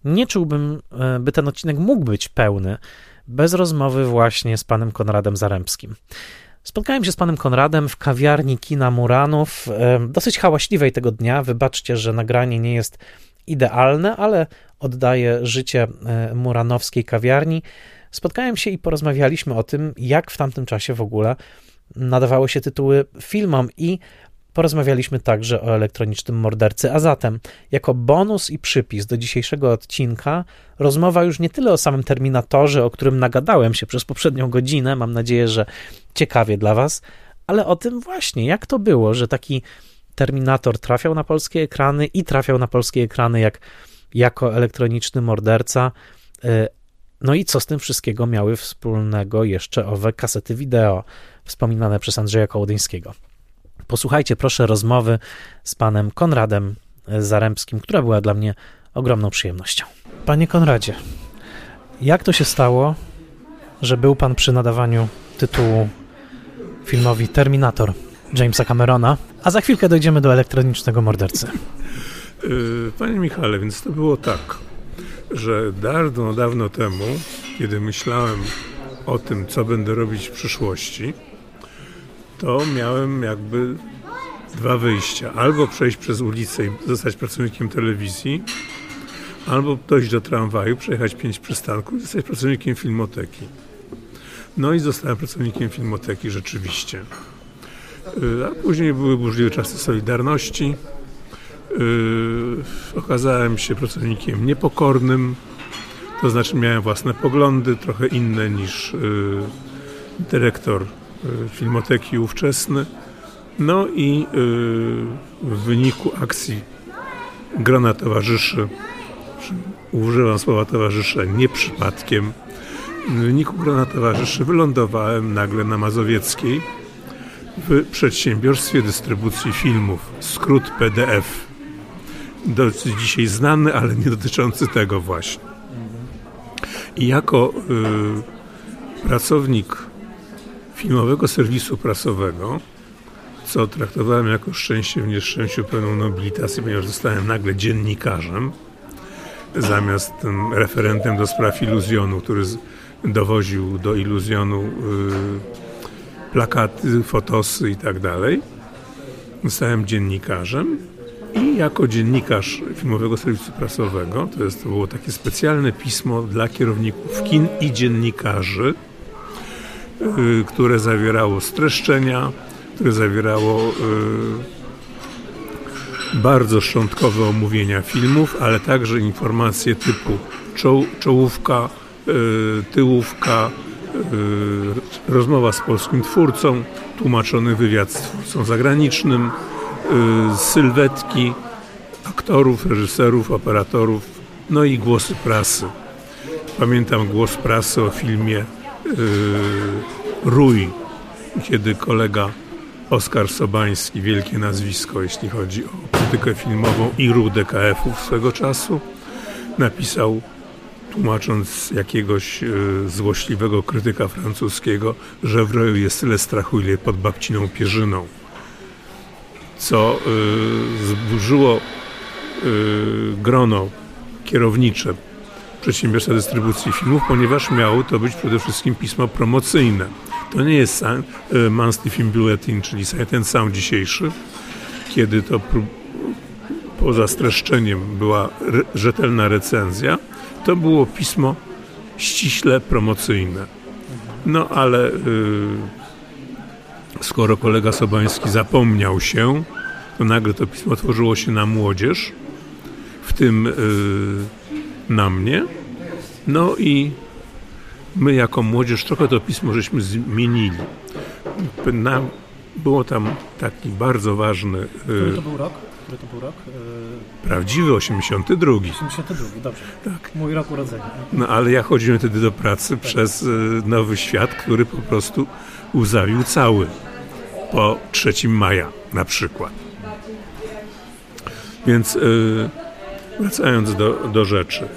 Speaker 1: nie czułbym, e, by ten odcinek mógł być pełny bez rozmowy właśnie z panem Konradem Zarębskim. Spotkałem się z panem Konradem w kawiarni kina Muranów, dosyć hałaśliwej tego dnia. Wybaczcie, że nagranie nie jest idealne, ale oddaje życie e, muranowskiej kawiarni. Spotkałem się i porozmawialiśmy o tym, jak w tamtym czasie w ogóle nadawały się tytuły filmom i Porozmawialiśmy także o elektronicznym mordercy, a zatem, jako bonus i przypis do dzisiejszego odcinka, rozmowa już nie tyle o samym Terminatorze, o którym nagadałem się przez poprzednią godzinę, mam nadzieję, że ciekawie dla Was, ale o tym właśnie, jak to było, że taki Terminator trafiał na polskie ekrany i trafiał na polskie ekrany jak, jako elektroniczny morderca. Y, no i co z tym wszystkiego miały wspólnego jeszcze owe kasety wideo wspominane przez Andrzeja Kołodyńskiego. Posłuchajcie proszę rozmowy z panem Konradem Zarębskim, która była dla mnie ogromną przyjemnością. Panie Konradzie, jak to się stało, że był pan przy nadawaniu tytułu filmowi Terminator Jamesa Camerona, a za chwilkę dojdziemy do elektronicznego mordercy?
Speaker 2: Y, panie Michale, więc to było tak, że dawno, dawno temu, kiedy myślałem o tym, co będę robić w przyszłości, to miałem jakby dwa wyjścia. Albo przejść przez ulicę i zostać pracownikiem telewizji, albo dojść do tramwaju, przejechać pięć przystanków i zostać pracownikiem filmoteki. No i zostałem pracownikiem filmoteki rzeczywiście. Y, a później były burzliwe czasy Solidarności. Yy, okazałem się pracownikiem niepokornym, to znaczy miałem własne poglądy, trochę inne niż yy, dyrektor Y, filmoteki ówczesne. No i y, w wyniku akcji grona towarzyszy, używam słowa towarzysze nie przypadkiem, w wyniku grona towarzyszy wylądowałem nagle na Mazowieckiej w przedsiębiorstwie dystrybucji filmów, skrót PDF. Dosyć dzisiaj znany, ale nie dotyczący tego właśnie. I jako y, pracownik filmowego serwisu prasowego, co traktowałem jako szczęście w nieszczęściu pełną nobilitację, ponieważ zostałem nagle dziennikarzem, zamiast referentem do spraw iluzjonu, który dowoził do iluzjonu y, plakaty, fotosy i tak dalej. Zostałem dziennikarzem i jako dziennikarz filmowego serwisu prasowego, to, jest, to było takie specjalne pismo dla kierowników kin i dziennikarzy, które zawierało streszczenia, które zawierało y, bardzo szczątkowe omówienia filmów, ale także informacje typu czoł, czołówka, y, tyłówka, y, rozmowa z polskim twórcą, tłumaczony wywiad z twórcą zagranicznym, sylwetki aktorów, reżyserów, operatorów, no i głosy prasy. Pamiętam głos prasy o filmie Rój, kiedy kolega Oskar Sobański, wielkie nazwisko, jeśli chodzi o krytykę filmową i ruch DKF-ów swego czasu, napisał, tłumacząc jakiegoś e, złośliwego krytyka francuskiego, że w roju jest tyle strachu, ile pod babciną pierzyną. Co e, zburzyło grono kierownicze przedsiębiorstwa dystrybucji filmów, ponieważ miało to być przede wszystkim pismo promocyjne. To nie jest e, Monthly Film Bulletin, czyli ten sam dzisiejszy, kiedy to poza streszczeniem była re, rzetelna recenzja, to było pismo ściśle promocyjne. No ale y, skoro kolega Sobański zapomniał się, to nagle to pismo tworzyło się na młodzież, w tym y, na mnie. No i my jako młodzież trochę to pismo żeśmy zmienili. Nam było tam taki bardzo ważny...
Speaker 1: Który to był rok? Który to był rok?
Speaker 2: E, prawdziwy 82.
Speaker 1: 82, dobrze. Tak. Mój rok urodzenia.
Speaker 2: No ale ja chodziłem wtedy do pracy tak. przez e, Nowy Świat, który po prostu uzawił cały. Po 3 maja na przykład. Więc wracając do, do rzeczy.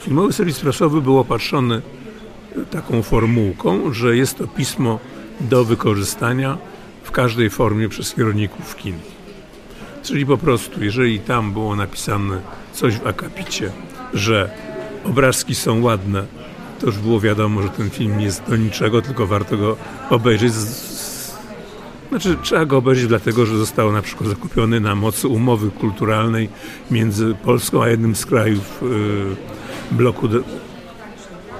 Speaker 2: Filmowy serwis prasowy był opatrzony taką formułką, że jest to pismo do wykorzystania w każdej formie przez kierowników kin. Czyli po prostu, jeżeli tam było napisane coś w akapicie, że obrazki są ładne, to już było wiadomo, że ten film jest do niczego, tylko warto go obejrzeć. Znaczy, trzeba go obejrzeć dlatego, że został na przykład zakupiony na mocy umowy kulturalnej między Polską a jednym z krajów yy, bloku de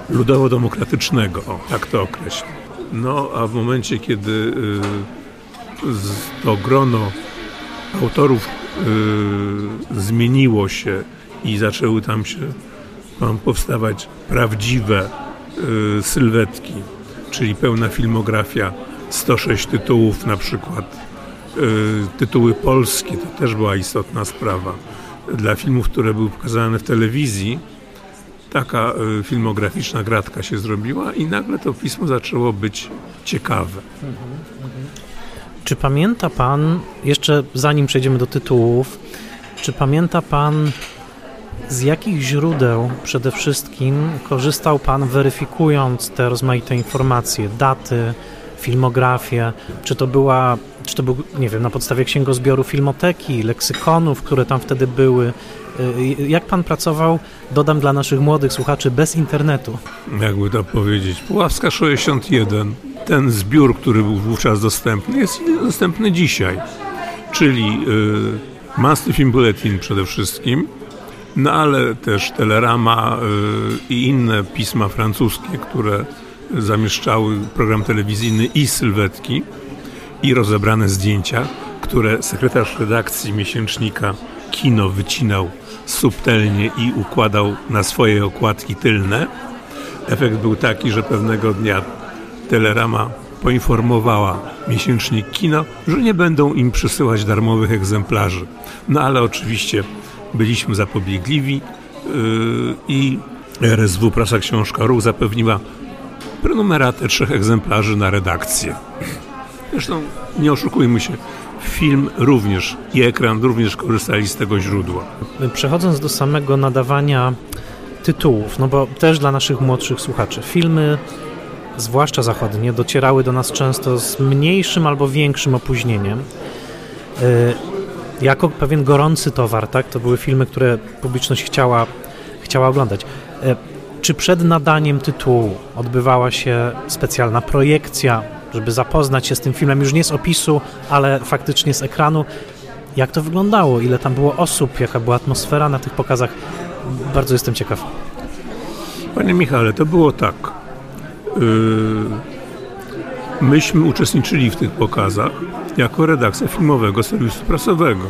Speaker 2: ludowo-demokratycznego, o, tak to określę. No, a w momencie, kiedy y, to grono autorów y, zmieniło się i zaczęły tam się tam powstawać prawdziwe y, sylwetki, czyli pełna filmografia, 106 tytułów na przykład, y, tytuły polskie, to też była istotna sprawa. Dla filmów, które były pokazane w telewizji, taka y, filmograficzna gratka się zrobiła i nagle to pismo zaczęło być ciekawe.
Speaker 1: Czy pamięta Pan, jeszcze zanim przejdziemy do tytułów, czy pamięta Pan z jakich źródeł przede wszystkim korzystał Pan weryfikując te rozmaite informacje, daty, filmografię? Czy to była, czy to był, nie wiem, na podstawie księgozbioru filmoteki, leksykonów, które tam wtedy były? Y, jak pan pracował, dodam dla naszych młodych słuchaczy, bez internetu?
Speaker 2: Jakby to powiedzieć, Puławska 61, ten zbiór, który był wówczas dostępny, jest dostępny dzisiaj. Czyli y, Master Film Bulletin przede wszystkim, no ale też Telerama y, i inne pisma francuskie, które zamieszczały program telewizyjny i sylwetki i rozebrane zdjęcia, które sekretarz redakcji miesięcznika Kino wycinał subtelnie i układał na swoje okładki tylne. Efekt był taki, że pewnego dnia Telerama poinformowała miesięcznik Kino, że nie będą im przysyłać darmowych egzemplarzy. No ale oczywiście byliśmy zapobiegliwi yy, i RSW Prasa Książka Ruch zapewniła prenumeratę trzech egzemplarzy na redakcję. Zresztą nie oszukujmy się, film również i ekran również korzystali z tego źródła.
Speaker 1: Przechodząc do samego nadawania tytułów, no bo też dla naszych młodszych słuchaczy, filmy, zwłaszcza zachodnie, docierały do nas często z mniejszym albo większym opóźnieniem. Y, jako pewien gorący towar, tak? To były filmy, które publiczność chciała, chciała oglądać. Y, czy przed nadaniem tytułu odbywała się specjalna projekcja, żeby zapoznać się z tym filmem, już nie z opisu, ale faktycznie z ekranu? Jak to wyglądało? Ile tam było osób? Jaka była atmosfera na tych pokazach? Bardzo jestem ciekaw.
Speaker 2: Panie Michale, to było tak. Yy, myśmy uczestniczyli w tych pokazach jako redakcja filmowego serwisu prasowego.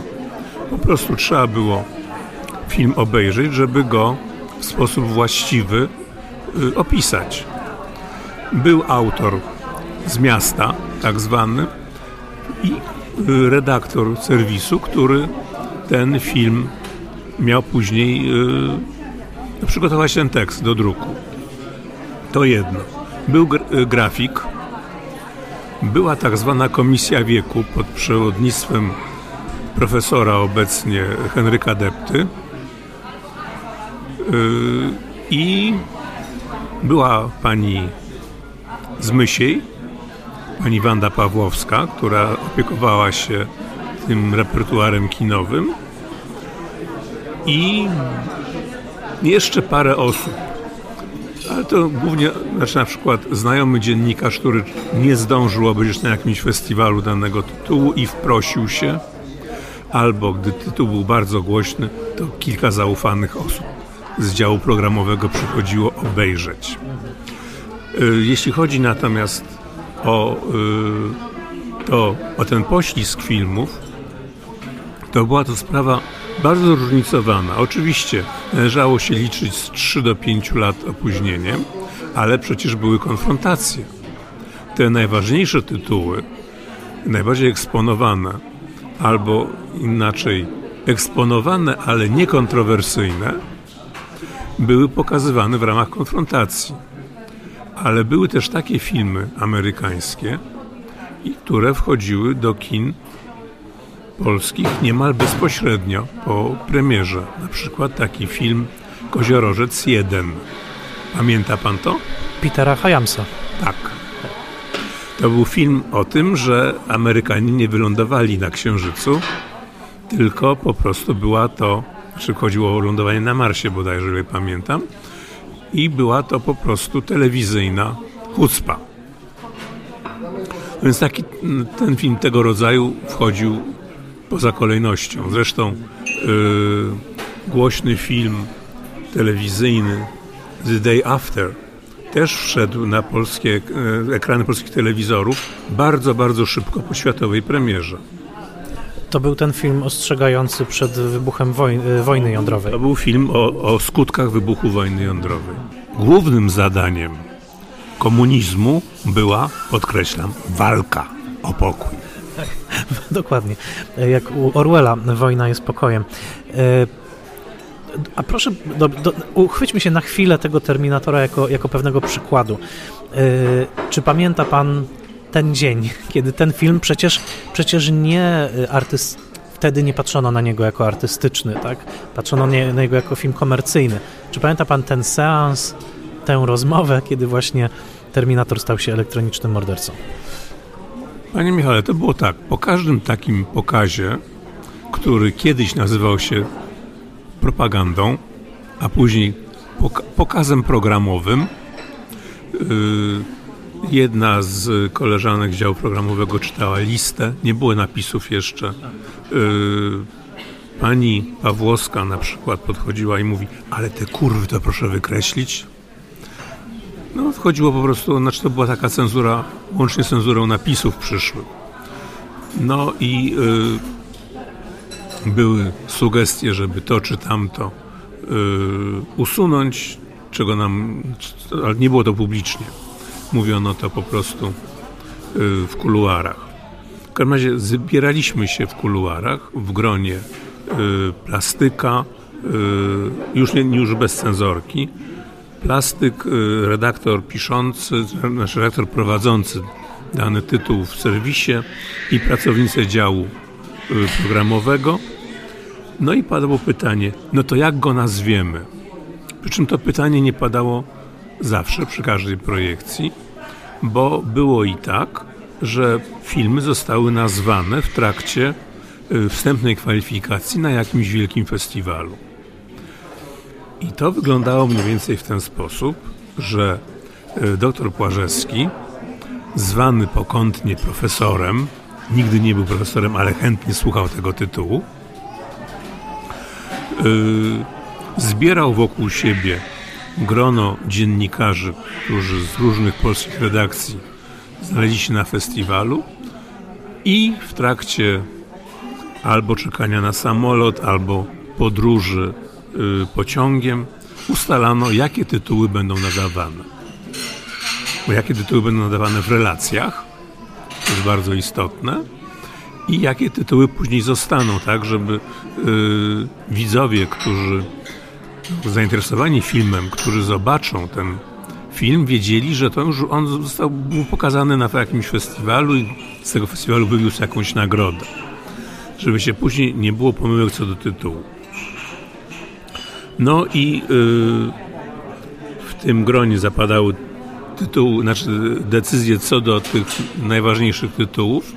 Speaker 2: Po prostu trzeba było film obejrzeć, żeby go w sposób właściwy yy, opisać. Był autor z miasta, tak zwany, i yy, redaktor serwisu, który ten film miał później przygotować ten tekst do druku. To jedno. Był y, grafik, była tak zwana Komisja Wieku pod przewodnictwem profesora obecnie Henryka Depty y, i była pani z Mysiej, pani Wanda Pawłowska, która opiekowała się tym repertuarem kinowym i jeszcze parę osób. Ale to głównie, znaczy na przykład znajomy dziennikarz, który nie zdążył obejrzeć na jakimś festiwalu danego tytułu i wprosił się, albo gdy tytuł był bardzo głośny, to kilka zaufanych osób z działu programowego przychodziło obejrzeć. Y, jeśli chodzi natomiast o, y, to, o ten poślizg filmów, to była to sprawa bardzo zróżnicowana. Oczywiście należało się liczyć z 3 do 5 lat opóźnieniem, ale przecież były konfrontacje. Te najważniejsze tytuły, najbardziej eksponowane, albo inaczej eksponowane, ale niekontrowersyjne, były pokazywane w ramach konfrontacji. Ale były też takie filmy amerykańskie, które wchodziły do kin polskich niemal bezpośrednio po premierze. Na przykład taki film Koziorożec 1. Pamięta pan to?
Speaker 1: Petera Hayamsa.
Speaker 2: Tak. To był film o tym, że Amerykanie nie wylądowali na Księżycu, tylko po prostu była to, czy chodziło o lądowanie na Marsie bodajże, jeżeli pamiętam, i była to po prostu telewizyjna chucpa. Więc taki, ten film tego rodzaju wchodził poza kolejnością. Zresztą yy, głośny film telewizyjny The Day After też wszedł na polskie yy, ekrany polskich telewizorów bardzo, bardzo szybko po światowej premierze.
Speaker 1: To był ten film ostrzegający przed wybuchem wojny, wojny jądrowej.
Speaker 2: To był film o, o skutkach wybuchu wojny jądrowej. Głównym zadaniem komunizmu była, podkreślam, walka o pokój.
Speaker 1: Dokładnie. Jak u Orwella wojna jest pokojem. E, a proszę, do, do, uchwyćmy się na chwilę tego Terminatora jako, jako pewnego przykładu. E, czy pamięta pan ten dzień, kiedy ten film przecież, przecież nie artyst, wtedy nie patrzono na niego jako artystyczny, tak? Patrzono nie, na niego jako film komercyjny. Czy pamięta pan ten seans, tę rozmowę, kiedy właśnie Terminator stał się elektronicznym mordercą?
Speaker 2: Panie Michale, to było tak. Po każdym takim pokazie, który kiedyś nazywał się propagandą, a później pok pokazem programowym, yy, jedna z koleżanek z działu programowego czytała listę, nie było napisów jeszcze. Yy, pani Pawłowska na przykład podchodziła i mówi, ale te kurwy to proszę wykreślić. No, wchodziło po prostu, znaczy to była taka cenzura, łącznie z cenzurą napisów przyszłych. No i y, były sugestie, żeby to czy tamto y, usunąć, czego nam, ale nie było to publicznie. Mówiono to po prostu y, w kuluarach. W każdym razie zbieraliśmy się w kuluarach w gronie y, plastyka, y, już, nie, już bez cenzorki, plastyk, redaktor piszący, znaczy redaktor prowadzący dany tytuł w serwisie i pracownicy działu programowego. No i padło pytanie, no to jak go nazwiemy? Przy czym to pytanie nie padało zawsze przy każdej projekcji, bo było i tak, że filmy zostały nazwane w trakcie y, wstępnej kwalifikacji na jakimś wielkim festiwalu. I to wyglądało mniej więcej w ten sposób, że y, doktor Płażewski, zwany pokątnie profesorem, nigdy nie był profesorem, ale chętnie słuchał tego tytułu, yy, zbierał wokół siebie grono dziennikarzy, którzy z różnych polskich redakcji znaleźli się na festiwalu i w trakcie albo czekania na samolot, albo podróży y, pociągiem ustalano, jakie tytuły będą nadawane. Bo jakie tytuły będą nadawane w relacjach, to jest bardzo istotne, i jakie tytuły później zostaną, tak, żeby y, widzowie, którzy zainteresowani filmem, którzy zobaczą ten film, wiedzieli, że to już on został był pokazany na jakimś festiwalu i z tego festiwalu wywiózł jakąś nagrodę. Żeby się później nie było pomyłek co do tytułu. No i yy, w tym gronie zapadały tytuły, znaczy decyzje co do tych najważniejszych tytułów,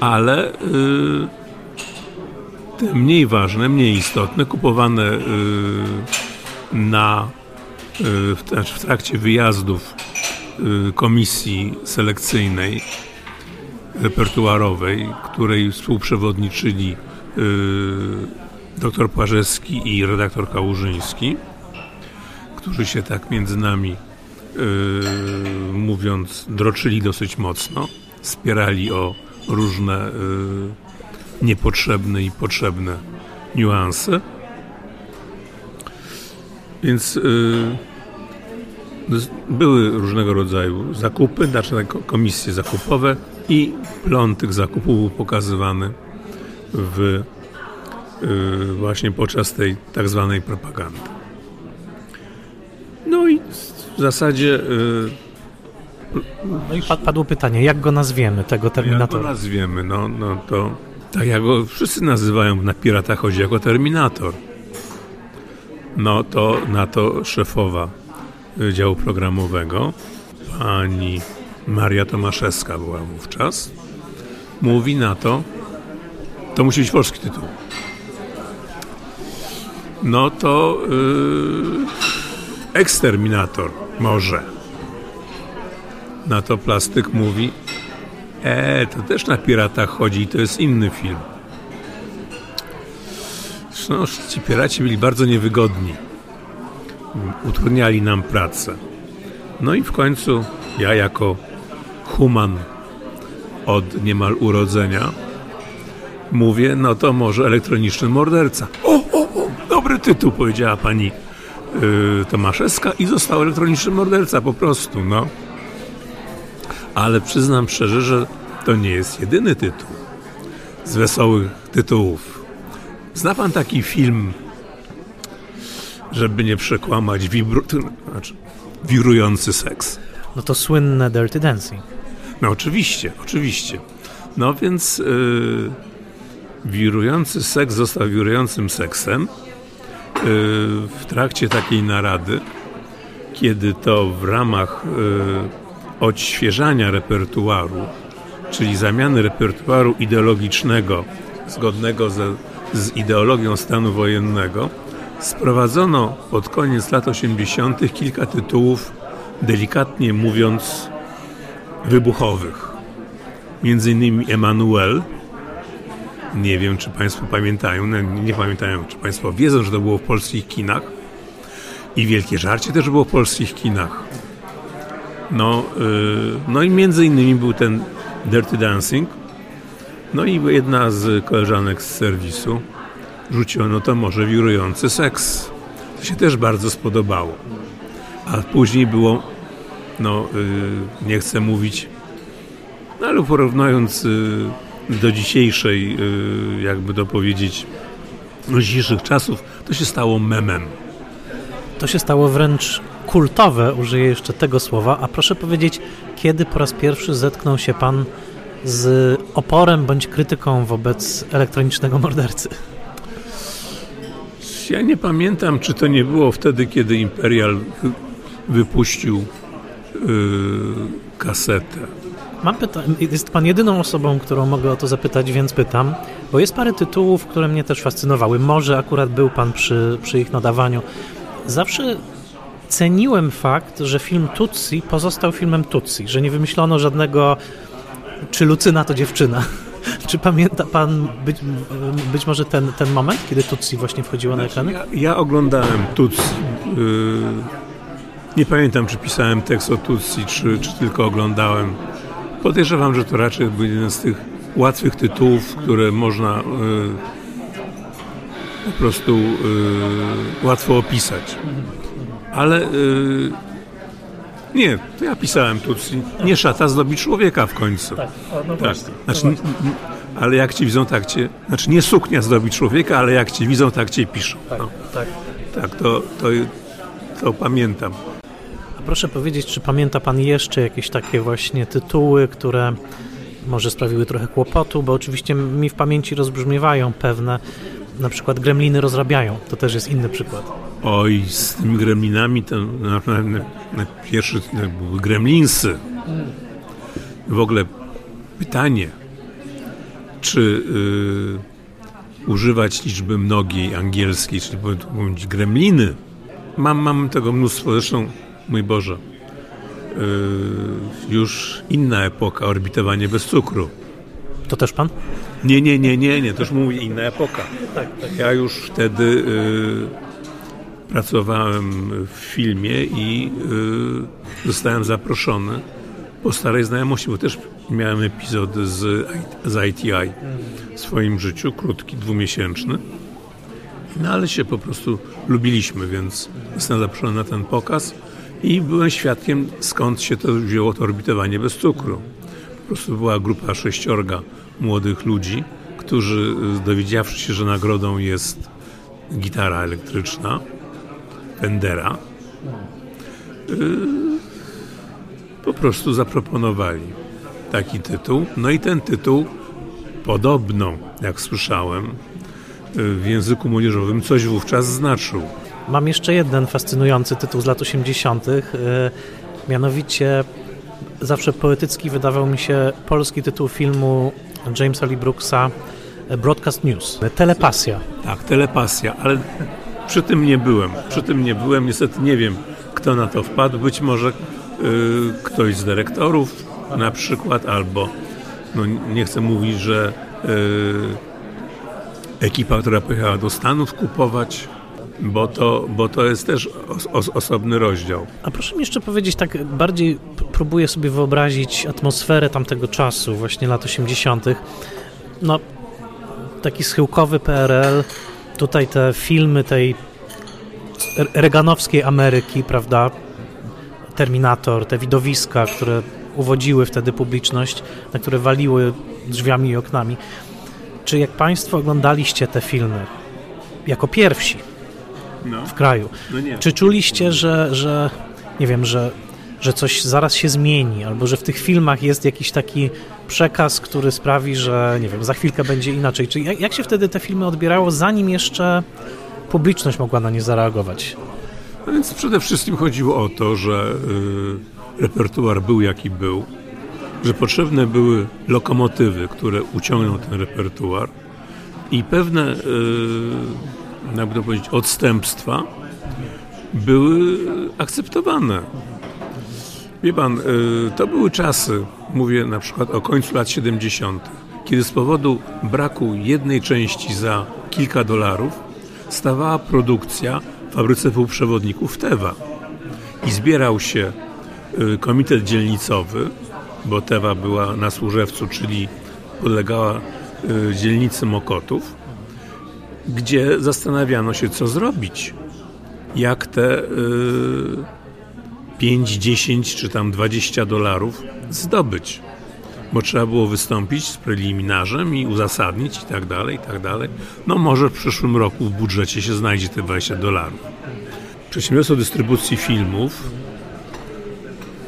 Speaker 2: ale yy, te mniej ważne, mniej istotne, kupowane yy, na Y, w, znaczy w trakcie wyjazdów y, komisji selekcyjnej repertuarowej, której współprzewodniczyli y, dr Płażewski i redaktor Kałużyński, którzy się tak między nami mówiąc droczyli dosyć mocno, spierali o różne niepotrzebne i potrzebne niuanse. Więc y, były różnego rodzaju zakupy, znaczy komisje zakupowe i plon tych zakupów był pokazywany w, y, właśnie podczas tej tak zwanej propagandy. No i w zasadzie y,
Speaker 1: no i padło pytanie, jak go nazwiemy, tego Terminatora?
Speaker 2: Jak go nazwiemy? No, no to tak jak go wszyscy nazywają na Piratach chodzi jako Terminator no to na to szefowa działu programowego, pani Maria Tomaszewska była wówczas, mówi na to, to musi być polski tytuł. No to yy, eksterminator może. Na to plastyk mówi, e, to też na piratach chodzi i to jest inny film. No, ci piraci byli bardzo niewygodni. Utrudniali nam pracę. No i w końcu ja jako human od niemal urodzenia mówię, no to może elektroniczny morderca. O, o, o, dobry tytuł, powiedziała pani yy, Tomaszewska i został elektroniczny morderca po prostu, no. Ale przyznam szczerze, że to nie jest jedyny tytuł z wesołych tytułów Zna pan taki film, żeby nie przekłamać, wibru... znaczy, wirujący seks?
Speaker 1: No to słynne Dirty Dancing.
Speaker 2: No oczywiście, oczywiście. No więc yy, wirujący seks został wirującym seksem yy, w trakcie takiej narady, kiedy to w ramach yy, odświeżania repertuaru, czyli zamiany repertuaru ideologicznego zgodnego ze z ideologią stanu wojennego, sprowadzono pod koniec lat 80. kilka tytułów, delikatnie mówiąc, wybuchowych. Między innymi Emanuel. Nie wiem, czy Państwo pamiętają, no, nie pamiętają, czy Państwo wiedzą, że to było w polskich kinach. I Wielkie Żarcie też było w polskich kinach. No, yy, no i między innymi był ten Dirty Dancing, no i jedna z koleżanek z serwisu rzuciła, no to może wirujący seks. To się też bardzo spodobało. A później było, no yy, nie chcę mówić, no ale porównując yy, do dzisiejszej, jakby to powiedzieć, do dzisiejszych czasów, to się stało memem.
Speaker 1: To się stało wręcz kultowe, użyję jeszcze tego słowa, a proszę powiedzieć, kiedy po raz pierwszy zetknął się Pan z oporem bądź krytyką wobec elektronicznego mordercy?
Speaker 2: Ja nie pamiętam, czy to nie było wtedy, kiedy Imperial wypuścił yy, kasetę.
Speaker 1: Mam pyta- jest Pan jedyną osobą, którą mogę o to zapytać, więc pytam, bo jest parę tytułów, które mnie też fascynowały. Może akurat był Pan przy, przy ich nadawaniu. Zawsze ceniłem fakt, że film Tutsi pozostał filmem Tutsi, że nie wymyślono żadnego czy Lucyna to dziewczyna. Czy pamięta pan być, być może ten, ten moment, kiedy Tutsi właśnie wchodziło na ekrany?
Speaker 2: Ja, ja oglądałem Tutsi. Yy, nie pamiętam, czy pisałem tekst o Tutsi, czy, czy tylko oglądałem. Podejrzewam, że to raczej był jeden z tych łatwych tytułów, które można yy, po prostu yy, łatwo opisać. Ale yy, nie, to ja pisałem Tutsi. Nie szata zdobi człowieka w końcu.
Speaker 1: Tak, no właśnie.
Speaker 2: Znaczy, n- n- ale jak cię widzą, tak cię... Znaczy nie suknia zdobi człowieka, ale jak cię widzą, tak cię piszą. No,
Speaker 1: tak.
Speaker 2: tak, to, to, to pamiętam.
Speaker 1: A proszę powiedzieć, czy pamięta pan jeszcze jakieś takie właśnie tytuły, które może sprawiły trochę kłopotu, bo oczywiście mi w pamięci rozbrzmiewają pewne, na przykład Gremliny rozrabiają, to też jest inny przykład.
Speaker 2: Oj, z tymi gremlinami to na, na, na pierwszy to były gremlinsy. W ogóle pytanie, czy y, używać liczby mnogiej angielskiej, czyli mówić gremliny. Mam, mam tego mnóstwo, zresztą, mój Boże, y, już inna epoka, orbitowanie bez cukru.
Speaker 1: To też pan?
Speaker 2: Nie, nie, nie, nie, nie, to już mówię inna epoka. Ja już wtedy y, pracowałem w filmie i y, zostałem zaproszony po starej znajomości, bo też miałem epizod z, z ITI w swoim życiu, krótki, dwumiesięczny. No ale się po prostu lubiliśmy, więc zostałem zaproszony na ten pokaz i byłem świadkiem, skąd się to wzięło to orbitowanie bez cukru. Po prostu była grupa sześciorga młodych ludzi, którzy y, dowiedziawszy się, że nagrodą jest gitara elektryczna Fendera, y, po prostu zaproponowali taki tytuł. No i ten tytuł podobno, jak słyszałem, y, w języku młodzieżowym coś wówczas znaczył.
Speaker 1: Mam jeszcze jeden fascynujący tytuł z lat 80., y, mianowicie zawsze poetycki wydawał mi się polski tytuł filmu Jamesa Lee Brooksa Broadcast News. Telepasja.
Speaker 2: Tak, telepasja, ale przy tym nie byłem. Przy tym nie byłem, niestety nie wiem, kto na to wpadł. Być może y, ktoś z dyrektorów na przykład, albo no, nie chcę mówić, że y, ekipa, która pojechała do Stanów kupować, bo to, bo to jest też os, os, osobny rozdział.
Speaker 1: A proszę mi jeszcze powiedzieć, tak bardziej próbuję sobie wyobrazić atmosferę tamtego czasu, właśnie lat 80. No, taki schyłkowy PRL, tutaj te filmy tej reganowskiej Ameryki, prawda? Terminator, te widowiska, które uwodziły wtedy publiczność, na które waliły drzwiami i oknami. Czy jak Państwo oglądaliście te filmy jako pierwsi
Speaker 2: no.
Speaker 1: w kraju,
Speaker 2: no
Speaker 1: czy czuliście, że, że nie wiem, że, że coś zaraz się zmieni, albo że w tych filmach jest jakiś taki przekaz, który sprawi, że nie wiem, za chwilkę będzie inaczej. Czy jak, jak się wtedy te filmy odbierało, zanim jeszcze publiczność mogła na nie zareagować?
Speaker 2: No więc przede wszystkim chodziło o to, że y, repertuar był jaki był, że potrzebne były lokomotywy, które uciągną ten repertuar i pewne, y, jakby to powiedzieć, odstępstwa były akceptowane. Wie pan, y, to były czasy, mówię na przykład o końcu lat 70., kiedy z powodu braku jednej części za kilka dolarów stawała produkcja w fabryce półprzewodników Tewa i zbierał się y, komitet dzielnicowy, bo Tewa była na Służewcu, czyli podlegała y, dzielnicy Mokotów, gdzie zastanawiano się, co zrobić, jak te 5, 10 czy tam 20 dolarów zdobyć. Bo trzeba było wystąpić z preliminarzem i uzasadnić i tak dalej, i tak dalej. No może w przyszłym roku w budżecie się znajdzie te 20 dolarów. przedsiębiorstwo dystrybucji filmów,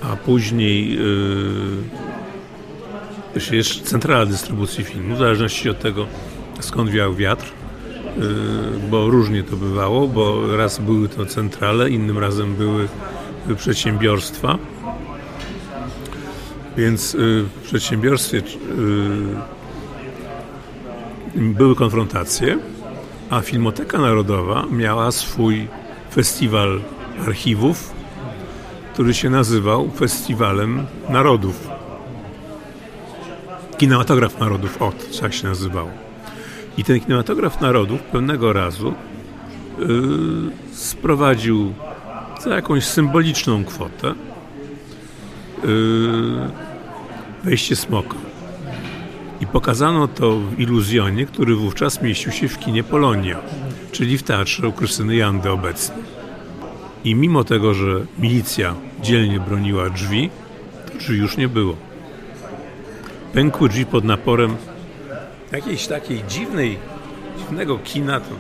Speaker 2: a później yy, jest centrala dystrybucji filmów, w zależności od tego, skąd wiał wiatr, yy, bo różnie to bywało, bo raz były to centrale, innym razem były przedsiębiorstwa. Więc yy, w przedsiębiorstwie yy, były konfrontacje, a Filmoteka Narodowa miała swój festiwal archiwów, który się nazywał Festiwalem Narodów. Kinematograf Narodów, o, tak się nazywał. I ten kinematograf narodów pewnego razu yy, sprowadził za jakąś symboliczną kwotę yy, wejście smoka. I pokazano to w iluzjonie, który wówczas mieścił się w kinie Polonia, czyli w teatrze u Krystyny Jandy obecnie. I mimo tego, że milicja dzielnie broniła drzwi, to drzwi już nie było. Pękły drzwi pod naporem jakiejś takiej dziwnej, dziwnego kina. To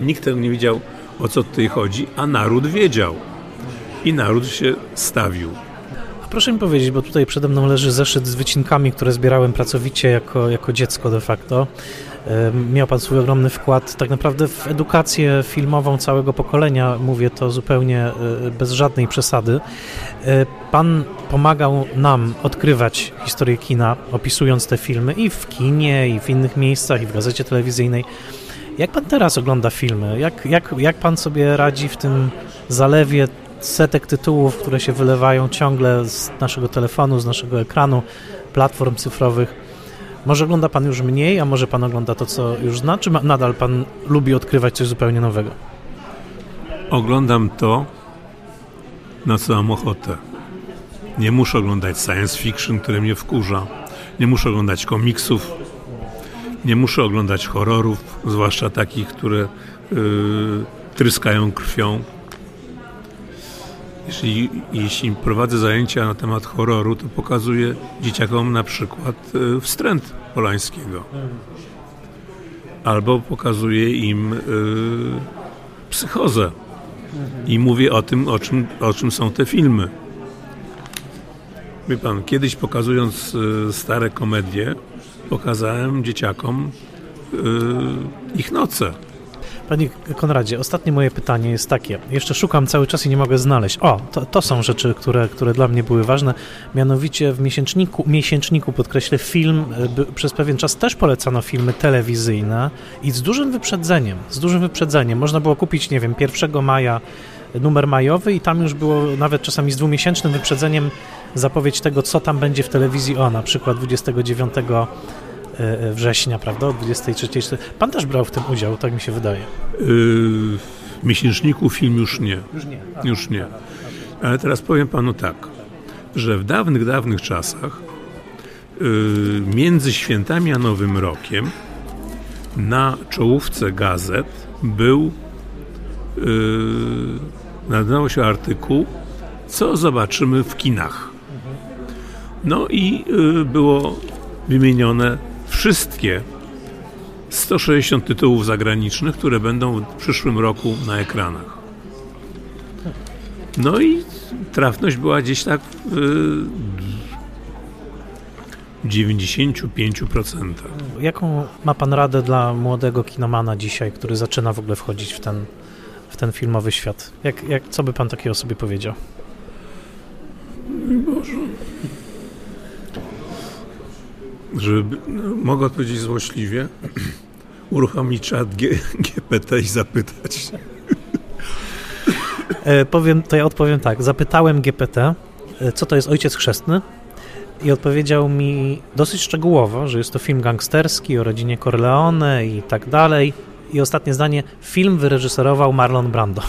Speaker 2: nikt tego nie wiedział, o co tutaj chodzi, a naród wiedział. I naród się stawił.
Speaker 1: Proszę mi powiedzieć, bo tutaj przede mną leży zeszyt z wycinkami, które zbierałem pracowicie jako, jako dziecko de facto. Miał Pan swój ogromny wkład tak naprawdę w edukację filmową całego pokolenia, mówię to zupełnie e, bez żadnej przesady. E, pan pomagał nam odkrywać historię kina, opisując te filmy i w kinie, i w innych miejscach, i w gazecie telewizyjnej. Jak Pan teraz ogląda filmy? Jak, jak, jak Pan sobie radzi w tym zalewie setek tytułów, które się wylewają ciągle z naszego telefonu, z naszego ekranu, platform cyfrowych. Może ogląda Pan już mniej, a może Pan ogląda to, co już zna, czy nadal Pan lubi odkrywać coś zupełnie nowego?
Speaker 2: Oglądam to, na co mam ochotę. Nie muszę oglądać science fiction, które mnie wkurza. Nie muszę oglądać komiksów. Nie muszę oglądać horrorów, zwłaszcza takich, które yy, tryskają krwią. Jeśli, jeśli prowadzę zajęcia na temat horroru, to pokazuję dzieciakom na przykład e, wstręt Polańskiego. Albo pokazuję im y, psychozę. I mówię o tym, o czym, o czym są te filmy. Wie pan, kiedyś pokazując y, stare komedie, pokazałem dzieciakom y, ich noce.
Speaker 1: Panie Konradzie, ostatnie moje pytanie jest takie. Jeszcze szukam cały czas i nie mogę znaleźć. O, to, to są rzeczy, które, które dla mnie były ważne. Mianowicie w miesięczniku, miesięczniku podkreślę, film, e, by, przez pewien czas też polecano filmy telewizyjne i z dużym wyprzedzeniem. Z dużym wyprzedzeniem. Można było kupić, nie wiem, 1 maja numer majowy i tam już było nawet czasami z dwumiesięcznym wyprzedzeniem zapowiedź tego, co tam będzie w telewizji o, na przykład 29 E, e, września, prawda, o 23. Pan też brał w tym udział, tak mi się wydaje. Yy,
Speaker 2: w miesięczniku film już nie.
Speaker 1: Już nie.
Speaker 2: Już nie. Ale teraz powiem panu tak, że w dawnych, dawnych czasach yy, między świętami a Nowym Rokiem na czołówce gazet był yy, się artykuł co zobaczymy w kinach. No i yy, było wymienione wszystkie 160 tytułów zagranicznych, które będą w przyszłym roku na ekranach. No i trafność była gdzieś tak w 95%.
Speaker 1: Jaką ma Pan radę dla młodego kinomana dzisiaj, który zaczyna w ogóle wchodzić w ten, w ten filmowy świat? Jak, jak, co by Pan takiego sobie powiedział?
Speaker 2: Boże żeby, no, mogę odpowiedzieć złośliwie, uruchomić czat G, GPT i zapytać.
Speaker 1: E, powiem, to ja odpowiem tak. Zapytałem GPT, e, co to jest Ojciec Chrzestny i odpowiedział mi dosyć szczegółowo, że jest to film gangsterski o rodzinie Corleone i tak dalej. I ostatnie zdanie, film wyreżyserował Marlon Brando.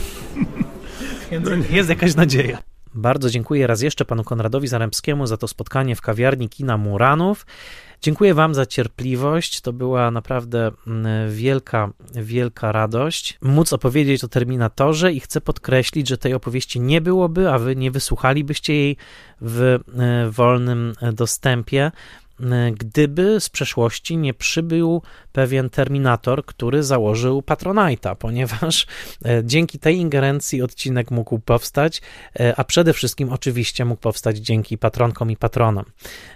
Speaker 1: Więc no jest jakaś nadzieja. Bardzo dziękuję raz jeszcze panu Konradowi Zarębskiemu za to spotkanie w kawiarni Kina Muranów. Dziękuję Wam za cierpliwość. To była naprawdę mm, wielka, wielka radość móc opowiedzieć o Terminatorze i chcę podkreślić, że tej opowieści nie byłoby, a Wy nie wysłuchalibyście jej w e, wolnym dostępie. Gdyby z przeszłości nie przybył pewien terminator, który założył Patronite'a, ponieważ e, dzięki tej ingerencji odcinek mógł powstać, e, a przede wszystkim oczywiście mógł powstać dzięki patronkom i patronom.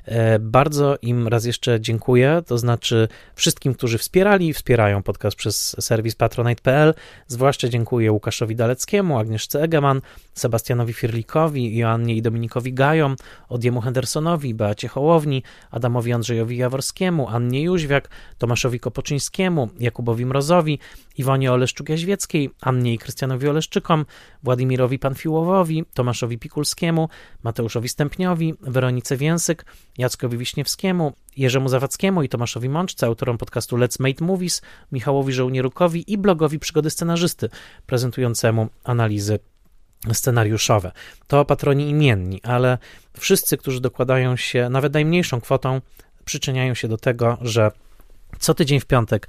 Speaker 1: E, bardzo im raz jeszcze dziękuję, to znaczy wszystkim, którzy wspierali i wspierają podcast przez serwis patronite.pl, zwłaszcza dziękuję Łukaszowi Daleckiemu, Agnieszce Egeman, Sebastianowi Firlikowi, Joannie i Dominikowi Gajom, Odiemu Hendersonowi, Beacie Hołowni, Adamowi Andrzejowi Jaworskiemu, Annie Jóźwiak, Tomaszowi Kopoczyńskiemu, Jakubowi Mrozowi, Iwonie Oleszczuk-Jaźwieckiej, Annie i Krystianowi Oleszczykom, Władimirowi Panfiłowowi, Tomaszowi Pikulskiemu, Mateuszowi Stępniowi, Weronice Więsyk, Jackowi Wiśniewskiemu, Jerzemu Zawadzkiemu i Tomaszowi Mączce, autorom podcastu Let's Make Movies, Michałowi Żołnierukowi i blogowi Przygody Scenarzysty, prezentującemu analizy scenariuszowe. To patroni imienni, ale wszyscy, którzy dokładają się nawet najmniejszą kwotą, przyczyniają się do tego, że co tydzień w piątek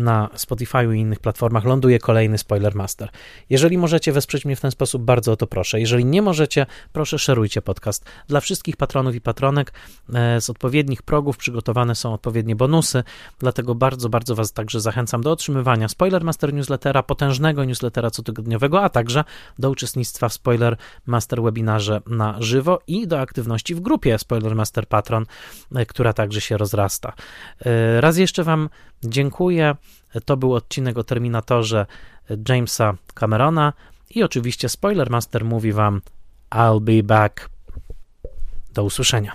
Speaker 1: na Spotify i innych platformach ląduje kolejny Spoilermaster. Jeżeli możecie wesprzeć mnie w ten sposób, bardzo o to proszę. Jeżeli nie możecie, proszę szerujcie podcast. Dla wszystkich patronów i patronek e, z odpowiednich progów przygotowane są odpowiednie bonusy, dlatego bardzo, bardzo Was także zachęcam do otrzymywania Spoilermaster newslettera, potężnego newslettera cotygodniowego, a także do uczestnictwa w Spoilermaster webinarze na żywo i do aktywności w grupie Spoilermaster Patron, e, która także się rozrasta. E, raz jeszcze Wam dziękuję. To był odcinek o Terminatorze Jamesa Camerona i oczywiście Spoilermaster mówi Wam I'll be back. Do usłyszenia.